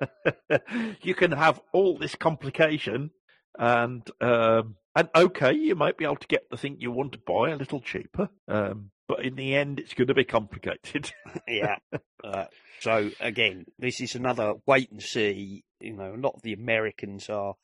you can have all this complication, and um, and okay, you might be able to get the thing you want to buy a little cheaper, um, but in the end, it's going to be complicated. yeah. Uh, so again, this is another wait and see. You know, a lot of the Americans are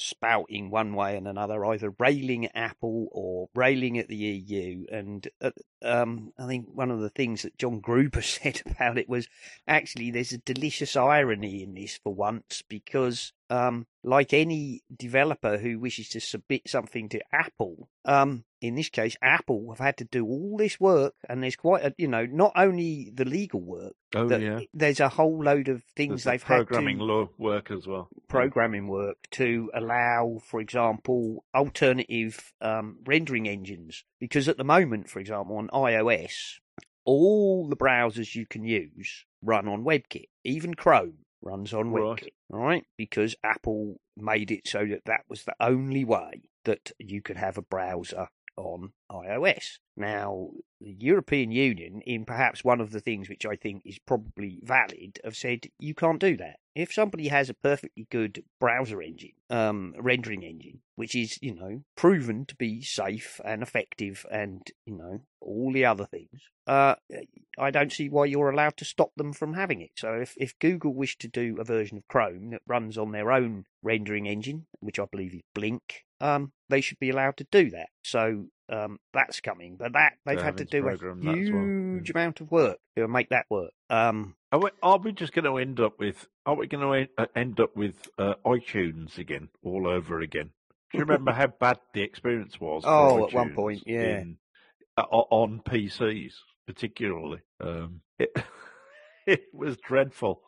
spouting one way and another, either railing at Apple or railing at the EU. And uh, um, I think one of the things that John Gruber said about it was actually there's a delicious irony in this for once because. Um, like any developer who wishes to submit something to Apple, um, in this case, Apple have had to do all this work, and there's quite a, you know, not only the legal work, Oh that there's a whole load of things There's they've programming had to law work as well. programming work to allow, for example, alternative um, rendering engines. Because at the moment, for example, on iOS, all the browsers you can use run on WebKit, even Chrome runs on Right. WebKit, all right? Because Apple made it so that that was the only way that you could have a browser on iOS. Now, the European Union, in perhaps one of the things which I think is probably valid, have said you can't do that. If somebody has a perfectly good browser engine, um, rendering engine, which is, you know, proven to be safe and effective and, you know, all the other things, uh, I don't see why you're allowed to stop them from having it. So if, if Google wish to do a version of Chrome that runs on their own rendering engine, which I believe is Blink, um, they should be allowed to do that. So um, that's coming, but that they've They're had to do a as well, huge yeah. amount of work to make that work. Um, Are we, are we just going to end up with? Are we going to end up with uh, iTunes again, all over again? Do you remember how bad the experience was? Oh, at one point, yeah. in- uh, on PCs, particularly. Um, it, it was dreadful,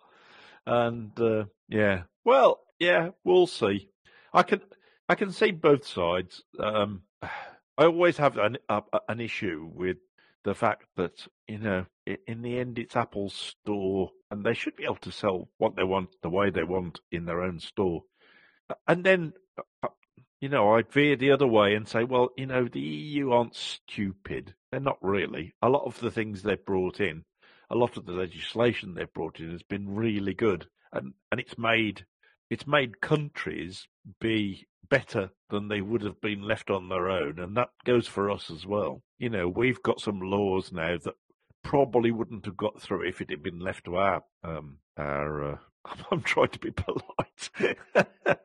and uh, yeah. Well, yeah, we'll see. I can I can see both sides. Um, I always have an a, an issue with the fact that you know in the end it's Apple's store and they should be able to sell what they want the way they want in their own store. And then uh, you know I'd veer the other way and say, well, you know the EU aren't stupid. They're not really. A lot of the things they've brought in, a lot of the legislation they've brought in has been really good, and and it's made it's made countries be better than they would have been left on their own, and that goes for us as well. You know, we've got some laws now that probably wouldn't have got through if it had been left to our um, our. Uh, I'm trying to be polite.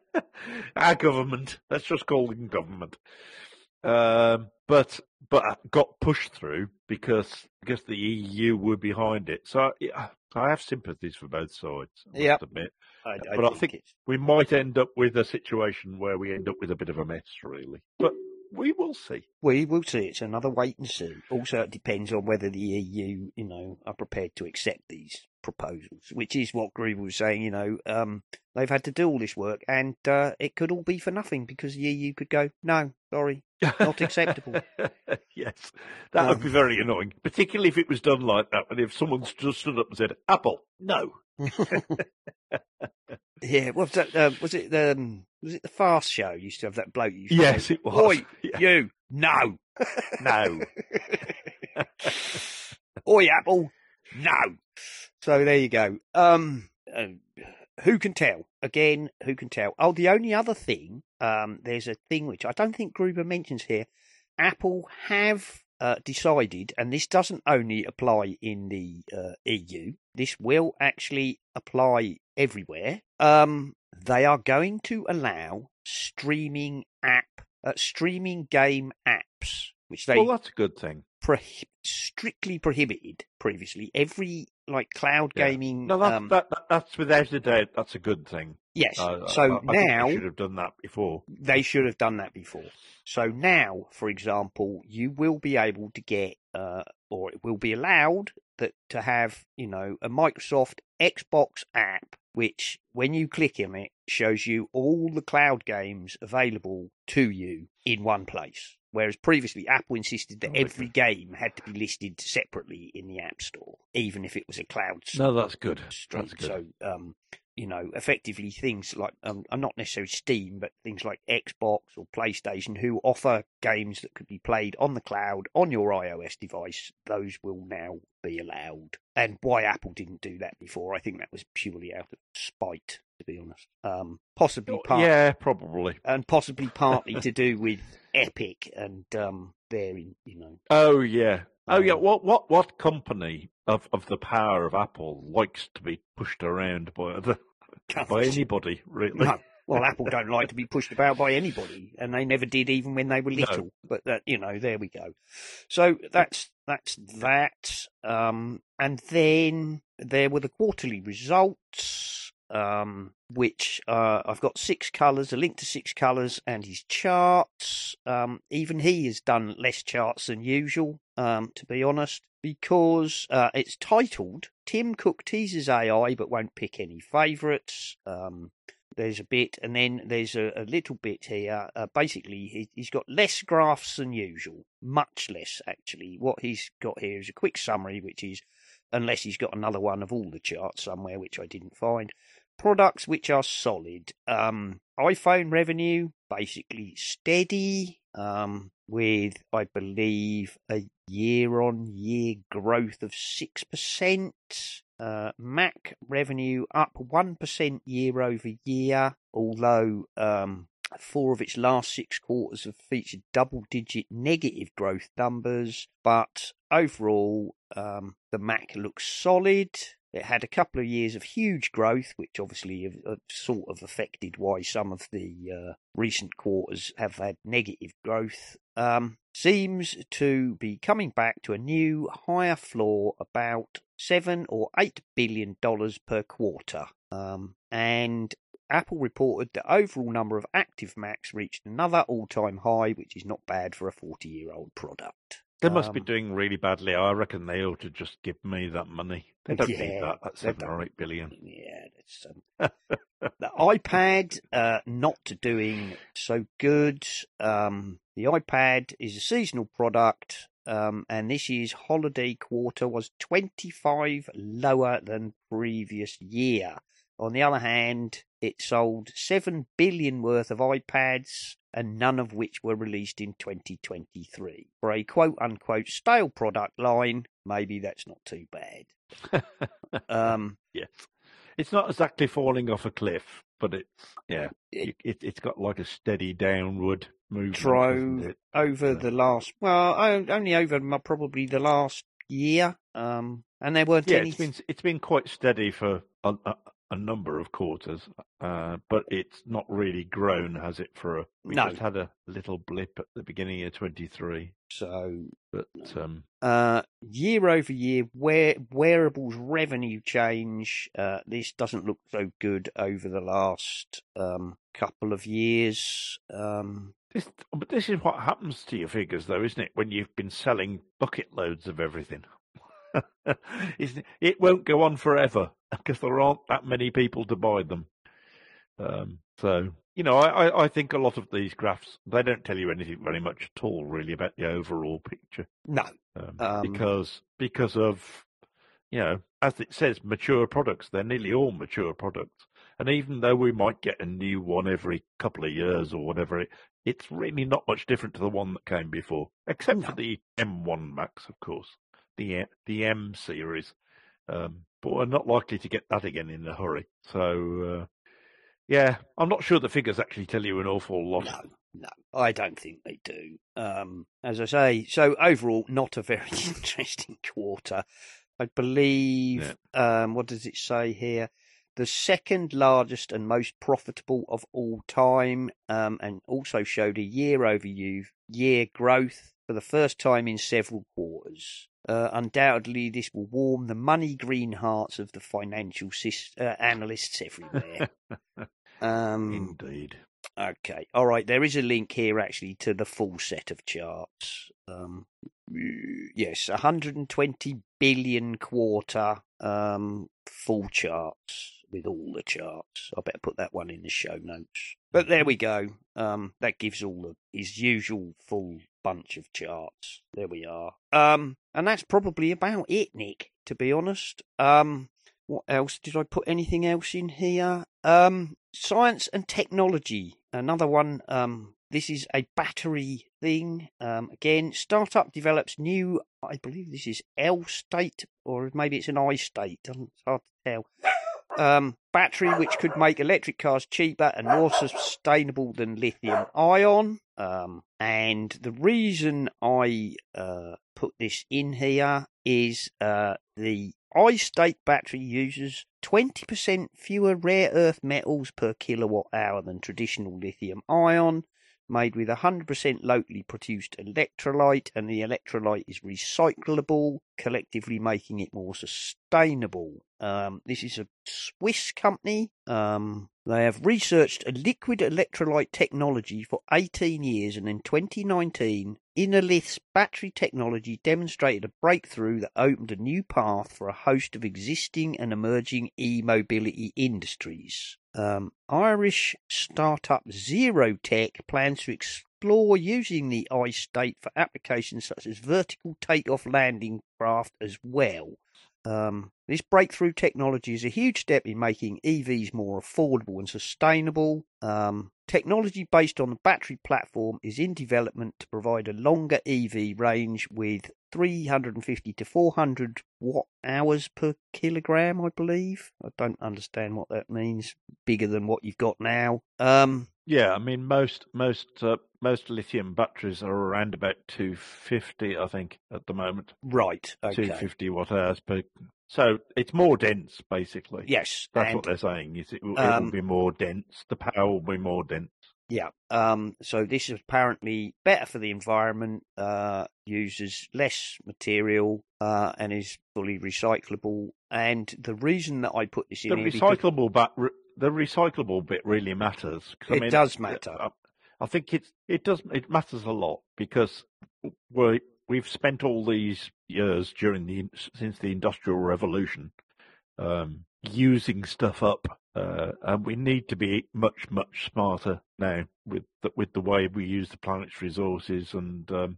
our government. Let's just call them government. Um, but but got pushed through because because the EU were behind it. So yeah, I have sympathies for both sides. I must admit. I, uh, I But I think, think- it's we might end up with a situation where we end up with a bit of a mess, really. But we will see. we will see. It's another wait and see. Also, it depends on whether the EU, you know, are prepared to accept these proposals, which is what Gruber was saying. You know, um, they've had to do all this work, and uh, it could all be for nothing because the EU could go, no, sorry, Not acceptable. yes, that would Um, be very annoying, particularly if it was done like that. And if someone just stood up and said, "Apple, no," yeah, what was that? Uh, was it the um, was it the Fast Show? Used to have that bloke. who Used to yes, it was. Oi, Yeah. you, no, No. Oi, Apple, no. So there you go. Um, who can tell? Again, who can tell? Oh, the only other thing, um, there's a thing which I don't think Gruber mentions here. Apple have uh, decided, and this doesn't only apply in the uh, EU. This will actually apply everywhere. Um, they are going to allow streaming app, uh, streaming game apps, which they well, that's a good thing. prohi- strictly prohibited previously. Every like cloud Yeah. gaming. No, that's um, that, that, that's without a doubt. That's a good thing. yes. Uh, so I, I now they should have done that before. they should have done that before. So now, for example, you will be able to get, uh, or it will be allowed that to have, you know, a Microsoft Xbox app, which when you click on it shows you all the cloud games available to you in one place. Whereas previously, Apple insisted that Oh, okay. every game had to be listed separately in the App Store, even if it was a cloud No, that's good. stream. That's good. So, um, you know, effectively things like, um, not necessarily Steam, but things like Xbox or PlayStation, who offer games that could be played on the cloud on your iOS device, those will now be allowed. And why Apple didn't do that before, I think that was purely out of spite, to be honest. Um, possibly part, yeah, probably. and possibly partly to do with Epic and um, their, you know, Oh yeah. Oh yeah. Um, What what what company of of the power of Apple likes to be pushed around by other by anybody really? No. Well, Apple don't like to be pushed about by anybody, and they never did, even when they were No. little. But that, you know, there we go. So that's that's that. Um, and then there were the quarterly results, um, which uh, I've got six colours, a link to six colours, and his charts. Um, even he has done less charts than usual, um, to be honest, because uh, it's titled "Tim Cook teases AI but won't pick any favourites." Um, there's a bit, and then there's a, a little bit here. Uh, basically, he, he's got less graphs than usual, much less actually. What he's got here is a quick summary, which is, unless he's got another one of all the charts somewhere, which I didn't find. Products which are solid. Um, iPhone revenue basically steady, um, with I believe a year-on-year growth of six percent. Uh, Mac revenue up 1% year over year, although um, four of its last six quarters have featured double digit negative growth numbers. But overall, um, the Mac looks solid. It had a couple of years of huge growth, which obviously have, have sort of affected why some of the uh, recent quarters have had negative growth. Um, seems to be coming back to a new higher floor about seven or eight billion dollars per quarter. Um, and Apple reported the overall number of active Macs reached another all-time high, which is not bad for a 40-year-old product. They must be Um, doing really badly. I reckon they ought to just give me that money. They don't need Yeah, that. That's seven or eight billion. Yeah, that's um, the iPad uh, not doing so good. Um, the iPad is a seasonal product, um, and this year's holiday quarter was 25 lower than previous year. On the other hand, it sold 7 billion worth of iPads, and none of which were released in 2023. For a quote unquote stale product line, maybe that's not too bad. Um, yes. It's not exactly falling off a cliff, but it's yeah. It- It, has got like a steady downward movement. Over Yeah. the last well only over mo- probably the last year Um, and there weren't Yeah, any. it's been it's been quite steady for a, a, a number of quarters, uh, but it's not really grown, has it? For a, we No. just had a little blip at the beginning of twenty three, So but um, uh, year over year, wear, wearables revenue change. Uh, this doesn't look so good over the last um, couple of years. Um, this but this is what happens to your figures, though, isn't it? When you've been selling bucket loads of everything. It? won't go on forever because there aren't that many people to buy them. Um, so you know, I, I, I think a lot of these graphs they don't tell you anything very much at all, really, about the overall picture. no, um, Um, because because of you know as it says mature products they're nearly all mature products and even though we might get a new one every couple of years or whatever it, it's really not much different to the one that came before except for the M1 Max of course the the M series um, but we're not likely to get that again in a hurry so uh, yeah I'm not sure the figures actually tell you an awful lot no, no. I don't think they do. Um, as I say, so overall, not a very interesting quarter. I believe. Um, what does it say here? The second largest and most profitable of all time, um, and also showed a year-over-year growth for the first time in several quarters. Uh, undoubtedly, this will warm the money green hearts of the financial sys- uh, analysts everywhere. um, indeed Okay. All right. There is a link here actually to the full set of charts. Um, yes, 120 billion quarter um, full charts with all the charts. I better put that one in the show notes. But there we go. Um, that gives all the his usual full bunch of charts. There we are. Um, and that's probably about it, Nick. To be honest. Um, what else did I put anything else in here? Um, science and technology. Another one. Um, this is a battery thing. Um, again, startup develops new. I believe this is L state, or maybe it's an I state. It's hard to tell. Um, battery which could make electric cars cheaper and more sustainable than lithium ion. Um, and the reason I uh, put this in here is uh, the I-state battery uses 20% fewer rare earth metals per kilowatt hour than traditional lithium ion, made with 100% locally produced electrolyte, and the electrolyte is recyclable, collectively making it more sustainable. Um, this is a Swiss company. Um, they have researched a liquid electrolyte technology for 18 years, and in 2019, Innolith's battery technology demonstrated a breakthrough that opened a new path for a host of existing and emerging e-mobility industries. Um, Irish startup Zero Tech plans to explore using the I-state for applications such as vertical takeoff landing craft as well. Um, this breakthrough technology is a huge step in making EVs more affordable and sustainable. Um, technology based on the battery platform is in development to provide a longer EV range with 350 to 400 watt hours per kilogram, I believe. I don't understand what that means. Bigger than what you've got now. Um, Yeah, I mean most most uh, most lithium batteries are around about 250, I think, at the moment. right. Okay. 250 watt hours per. So it's more dense, basically. Yes. That's and- what they're saying. Is it, will- it Um, will be more dense. The power will be more dense. Yeah. Um, so this is apparently better for the environment, uh, uses less material, uh, and is fully recyclable. And the reason that I put this in The here because- recyclable bat, re- the recyclable bit really matters. I It mean, does matter. I, I think it's it does it matters a lot because we we've spent all these years during the since the industrial revolution um, using stuff up, uh, and we need to be much much smarter now with the, with the way we use the planet's resources, and um,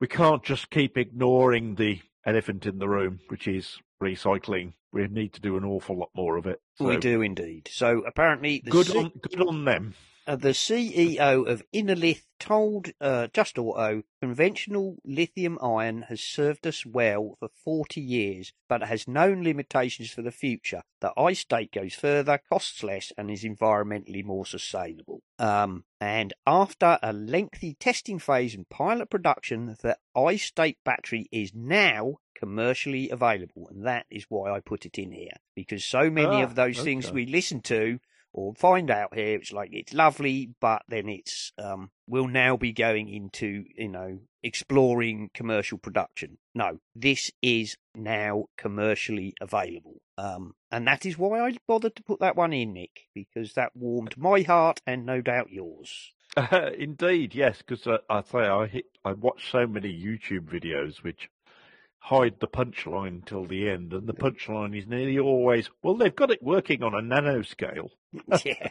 we can't just keep ignoring the elephant in the room, which is recycling. We need to do an awful lot more of it. we do indeed. So apparently, Good on good on them. Uh, the CEO of Innolith told uh, Just Auto conventional lithium ion has served us well for 40 years, but has known limitations for the future. The iState goes further, costs less, and is environmentally more sustainable. Um, and after a lengthy testing phase and pilot production, the iState battery is now commercially available. And that is why I put it in here, because so many Ah, of those things we listen to or find out here, it's like it's lovely, but then it's um, we'll now be going into you know exploring commercial production. No, this is now commercially available, um, and that is why I bothered to put that one in, Nick, because that warmed my heart and no doubt yours. Indeed, yes, because uh, I say I hit, I watch so many YouTube videos which hide the punchline till the end, and the punchline is nearly always, well, they've got it working on a nanoscale, yeah,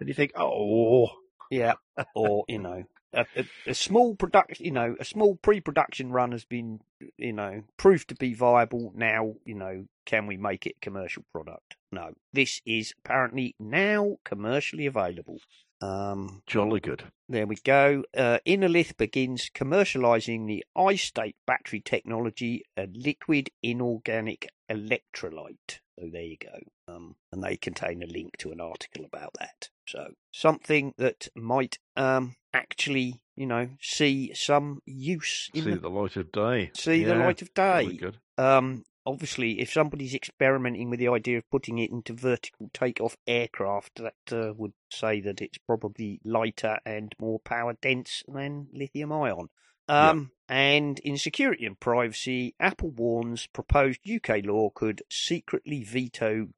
and you think, oh, yeah, or you know. A, a, a small production, you know, a small pre-production run has been, you know, proved to be viable. Now, you know, can we make it a commercial product? No, this is apparently now commercially available. Um, jolly good. There we go. Uh, Innolith begins commercializing the iState battery technology, a liquid inorganic electrolyte. So there you go. Um, and they contain a link to an article about that. So something that might um, actually, you know, see some use in See the, the light of day. see the light of day. good. Um, obviously, if somebody's experimenting with the idea of putting it into vertical takeoff aircraft, that uh, would say that it's probably lighter and more power dense than lithium ion. Yeah. Um, And in security and privacy, Apple warns proposed UK law could secretly veto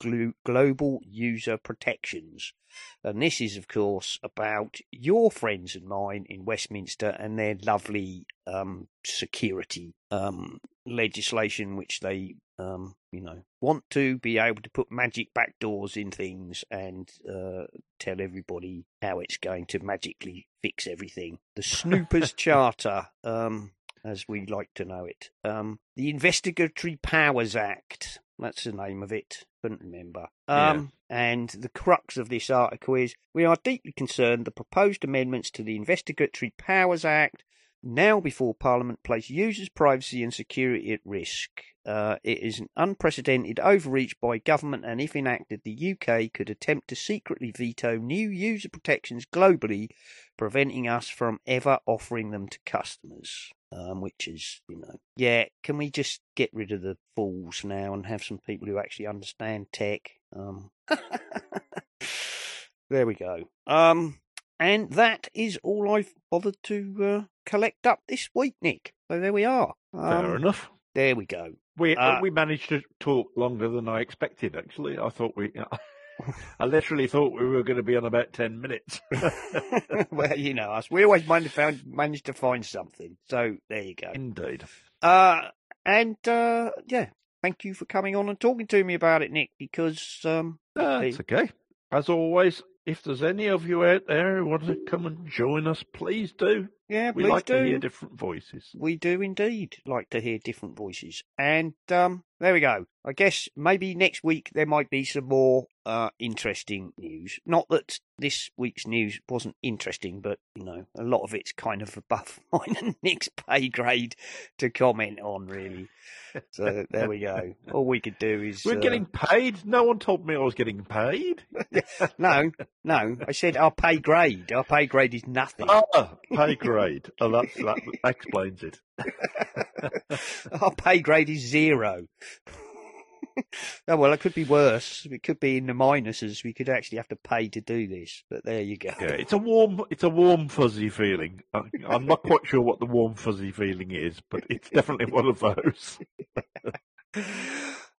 global user protections. And this is, of course, about your friends and mine in Westminster and their lovely um, security um, legislation, which they, um, you know, want to be able to put magic back doors in things and uh, tell everybody how it's going to magically fix everything. The Snoopers Charter, um, as we like to know it. Um, the Investigatory Powers Act. That's the name of it. Couldn't remember. Yeah. Um, And the crux of this article is we are deeply concerned the proposed amendments to the Investigatory Powers Act now before Parliament place users' privacy and security at risk. Uh, it is an unprecedented overreach by government, and if enacted, the UK could attempt to secretly veto new user protections globally, preventing us from ever offering them to customers. Um, which is, you know, yeah, can we just get rid of the fools now and have some people who actually understand tech? Um, there we go. Um, and that is all I've bothered to uh, collect up this week, Nick. So there we are. Fair Um, enough. there we go. We uh, we managed to talk longer than I expected. Actually, I thought we. I literally thought we were going to be on about ten minutes. well, you know us. We always manage, found, manage to find something. So there you go. Indeed. Uh, and uh, yeah, thank you for coming on and talking to me about it, Nick. Because um, That's okay. As always, if there's any of you out there who want to come and join us, please do. Yeah, We like do. to hear different voices. We do indeed like to hear different voices. And um, there we go. I guess maybe next week there might be some more uh, interesting news. Not that this week's news wasn't interesting, but, you know, a lot of it's kind of above mine and Nick's pay grade to comment on, really. So there we go. All we could do is. We're uh, getting paid. No one told me I was getting paid. No, no. I said our pay grade. Our pay grade is nothing. Ah, pay grade. Oh, that's, that explains it. Our pay grade is zero. oh well, it could be worse. It could be in the minuses. We could actually have to pay to do this. But there you go. Yeah, it's a warm, it's a warm fuzzy feeling. I, I'm not quite sure what the warm fuzzy feeling is, but it's definitely one of those.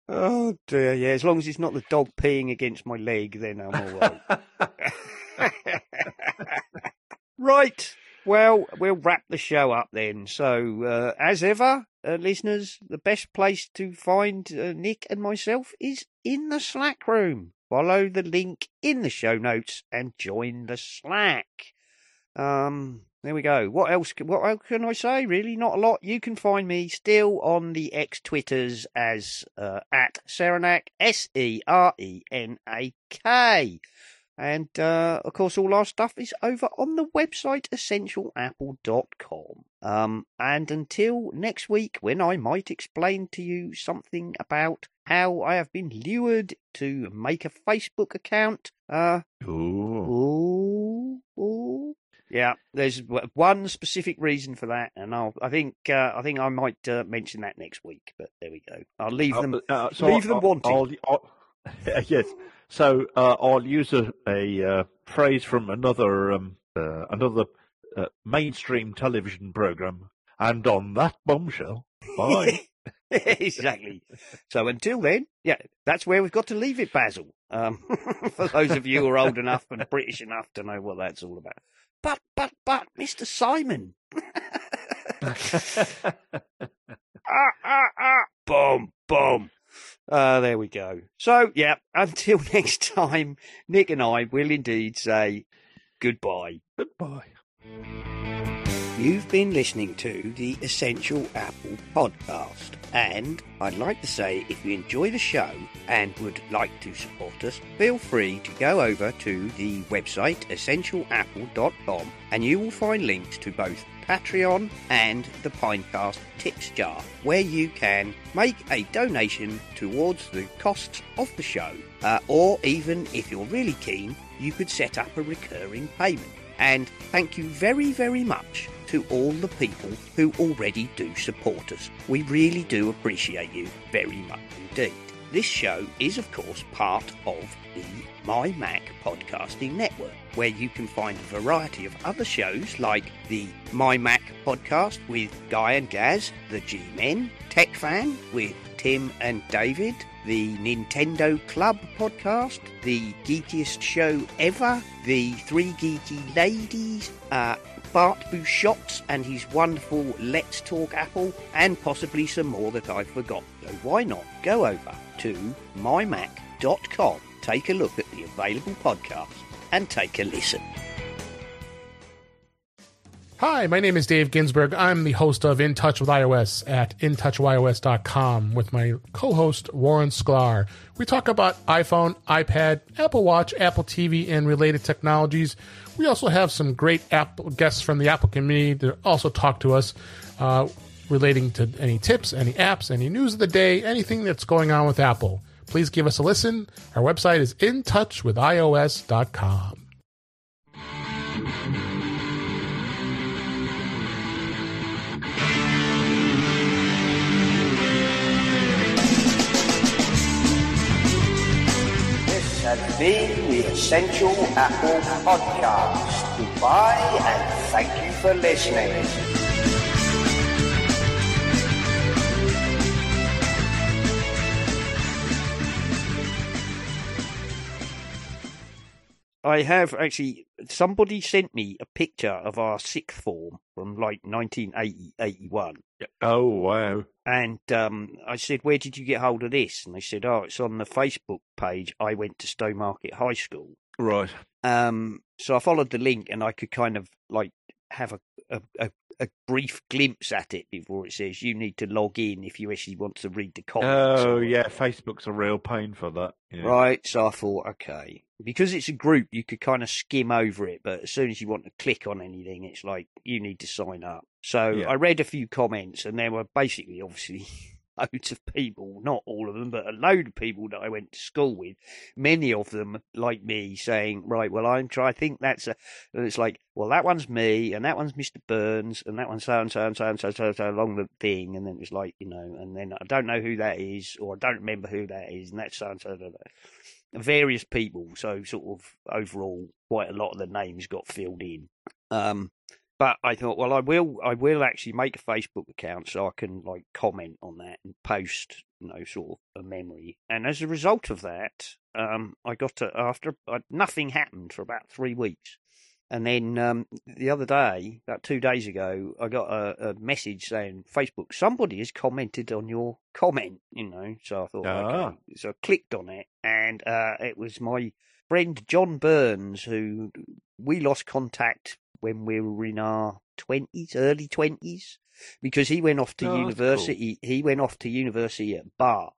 oh dear, yeah. As long as it's not the dog peeing against my leg, then I'm all right. right. Well, we'll wrap the show up then. So, uh, as ever, uh, listeners, the best place to find uh, Nick and myself is in the Slack room. Follow the link in the show notes and join the Slack. Um, there we go. What else? What else can I say? Really, not a lot. You can find me still on the X Twitters as uh, at Serenak S E R E N A K. And uh, of course, all our stuff is over on the website essentialapple.com. Um, and until next week, when I might explain to you something about how I have been lured to make a Facebook account. Uh, Ooh. ooh, ooh. Yeah, there's one specific reason for that, and I'll, I think uh, I think I might uh, mention that next week. But there we go. I'll leave them. Uh, so leave them I'll- wanting. I'll- I'll- yes. So uh, I'll use a, a uh, phrase from another um, uh, another uh, mainstream television program, and on that bombshell, bye. exactly. So until then, yeah, that's where we've got to leave it, Basil. Um, for those of you who are old enough and British enough to know what that's all about. But, but, but, Mr. Simon. ah, ah, ah. Boom, boom. Uh, there we go. So, yeah, until next time, Nick and I will indeed say goodbye. Goodbye. You've been listening to the Essential Apple podcast. And I'd like to say if you enjoy the show and would like to support us, feel free to go over to the website essentialapple.com and you will find links to both Patreon and the Pinecast Tips Jar, where you can make a donation towards the costs of the show. Uh, or even if you're really keen, you could set up a recurring payment. And thank you very, very much to all the people who already do support us. We really do appreciate you very much indeed. This show is, of course, part of the My Mac Podcasting Network, where you can find a variety of other shows like the My Mac Podcast with Guy and Gaz, the G Men, Tech Fan with Tim and David, the Nintendo Club podcast, the geekiest show ever, the Three Geeky Ladies, uh, Bart Busschots and his wonderful Let's Talk Apple, and possibly some more that I've forgotten. So why not go over to mymac.com, take a look at the available podcasts, and take a listen. Hi, my name is Dave Ginsburg. I'm the host of In Touch with iOS at intouchios.com with my co-host Warren Sklar. We talk about iPhone, iPad, Apple Watch, Apple TV, and related technologies. We also have some great Apple guests from the Apple community that also talk to us uh, relating to any tips, any apps, any news of the day, anything that's going on with Apple. Please give us a listen. Our website is intouchwithios.com. This has been the Essential Apple Podcast. Goodbye and thank you for listening. I have actually. Somebody sent me a picture of our sixth form from like 1980, 81. Oh wow! And um, I said, Where did you get hold of this? And they said, Oh, it's on the Facebook page. I went to Stowmarket High School. Right. Um, so I followed the link and I could kind of like have a, a, a, a brief glimpse at it before it says you need to log in if you actually want to read the comments. Oh yeah, Facebook's a real pain for that. Yeah. Right. So I thought, okay. Because it's a group, you could kind of skim over it, but as soon as you want to click on anything, it's like you need to sign up. So Yeah. I read a few comments, and there were basically, obviously, loads of people, not all of them, but a load of people that I went to school with, many of them like me saying, right, well, I'm trying, I think that's a, and it's like, well, that one's me, and that one's Mr. Burns, and that one's so and so and so and so, so, so along the thing, and then it's like, you know, and then I don't know who that is, or I don't remember who that is, and that's so and so, various people, so sort of overall, quite a lot of the names got filled in. Um, but I thought, well, I will, I will actually make a Facebook account so I can like comment on that and post, you know, sort of a memory. And as a result of that, um, I got to after uh, nothing happened for about three weeks, and then um, the other day, about two days ago, I got a, a message saying Facebook somebody has commented on your comment, you know. So I thought, Ah. okay, so I clicked on it, and uh, it was my friend John Burns who we lost contact when we were in our twenties, early twenties, because he went off to Oh, university. He went off to university at Bath,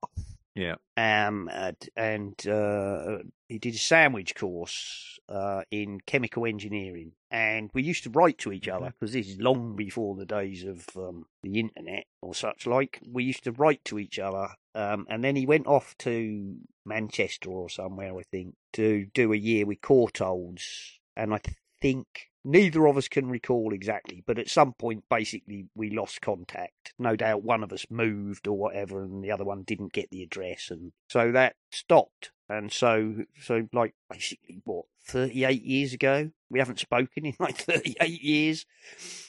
Yeah. um, and uh, he did a sandwich course uh, in chemical engineering. And we used to write to each other because this is long before the days of um, the internet or such like. We used to write to each other. Um, and then he went off to Manchester or somewhere, I think, to do a year with Courtaulds. And I think neither of us can recall exactly, but at some point, basically, we lost contact. No doubt one of us moved or whatever, and the other one didn't get the address, and so that stopped. And so, so like basically, what thirty-eight years ago, we haven't spoken in like thirty-eight years.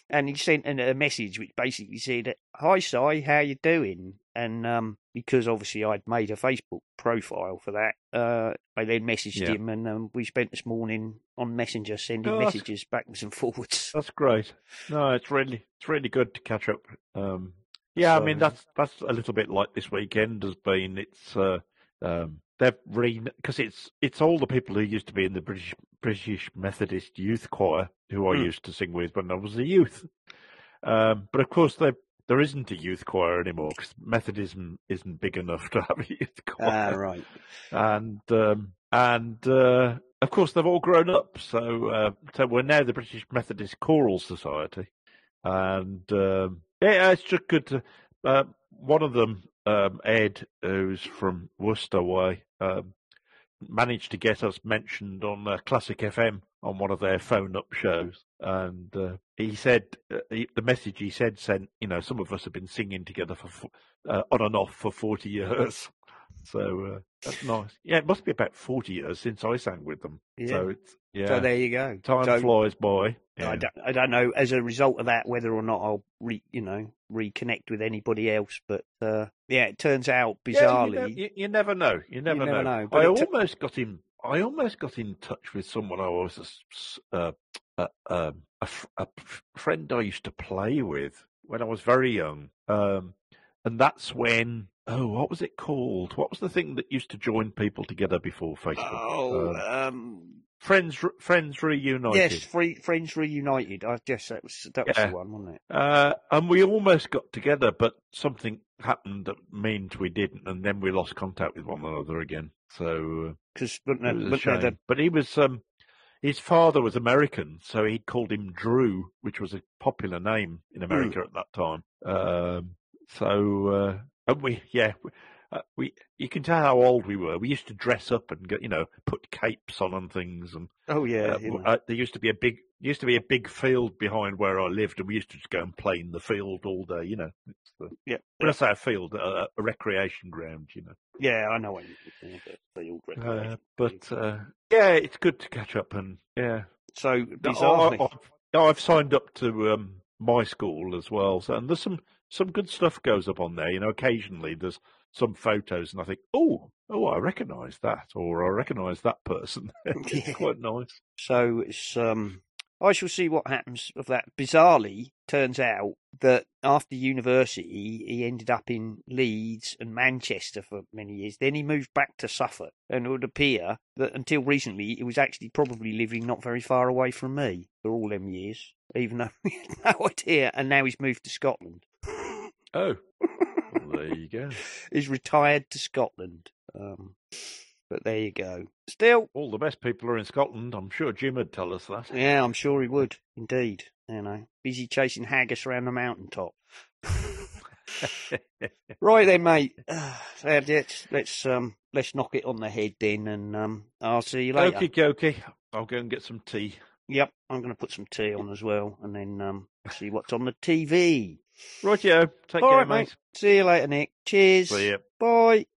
And he sent a message which basically said, "Hi, Si, how you doing?" And um, because obviously I'd made a Facebook profile for that, uh, I then messaged Yeah. him, and um, we spent this morning on Messenger sending Oh, messages backwards and forwards. That's great. No, it's really it's really good to catch up. Um, yeah, I mean that's that's a little bit like this weekend has been. It's uh, um, they've re because it's it's all the people who used to be in the British British Methodist Youth Choir who I Hmm. used to sing with when I was a youth. Um, but of course, there there isn't a youth choir anymore because Methodism isn't big enough to have a youth choir Ah, right. and um, and uh, of course they've all grown up. So uh, so we're now the British Methodist Choral Society, and um, yeah, it's just good to. Uh, one of them, um, Ed, who's from Worcester Way, um, managed to get us mentioned on uh, Classic FM on one of their phone up shows. And uh, he said uh, he, the message he said sent, you know, some of us have been singing together for uh, on and off for forty years. So uh, that's nice. Yeah, it must be about forty years since I sang with them. Yeah. So it's yeah, So there you go. time So- flies by. I don't, I don't know as a result of that whether or not I'll re, you know reconnect with anybody else, but uh, yeah, it turns out Yeah, bizarrely. you, ne- you, you never know. You never, never know. know, but I t- almost got in. I almost got in touch with someone I was uh, uh, um, a, a friend I used to play with when I was very young, um, and that's when. Oh, what was it called? What was the thing that used to join people together before Facebook? oh, Um, um, friends, Re- friends reunited. yes, free, Friends Reunited. I guess that was that was the one, wasn't it? Uh, and we almost got together, but something happened that meant we didn't, and then we lost contact with one another again. So uh, Because it was a shame. But he was, um, his father was American, so he called him Drew, which was a popular name in America at that time. Um, so, uh, and we, yeah, we, uh, we, you can tell how old we were. We used to dress up and get, you know, put capes on and things, and oh yeah, uh, know. uh, there used to be a big used to be a big field behind where I lived, and we used to just go and play in the field all day. You know, it's the, yeah, when I say a field, a, a recreation ground. You know, yeah, I know what you're talking about. Uh, but uh, yeah, it's good to catch up and yeah. so I, have I've signed up to um, my school as well, so, and there's some some good stuff goes up on there. You know, occasionally there's some photos, and I think, oh, oh, I recognise that, or I recognise that person. it's Yeah. quite nice. So it's um I shall see what happens of that. Bizarrely, turns out that after university he ended up in Leeds and Manchester for many years. Then he moved back to Suffolk, and it would appear that until recently he was actually probably living not very far away from me for all them years, even though we had no idea. And now he's moved to Scotland. Oh, well, there you go. he's retired to Scotland. Um, but there you go. Still, All the best people are in Scotland. I'm sure Jim would tell us that. Yeah, I'm sure he would. Indeed. You know, busy chasing haggis around the mountaintop. right then, mate. Uh, let's let's um let's knock it on the head then, and um I'll see you later. Okie dokie. I'll go and get some tea. Yep, I'm going to put some tea on as well, and then um see what's on the TV. Rightio. Take All care, right, mate. mate. See you later, Nick. Cheers. See ya. Bye.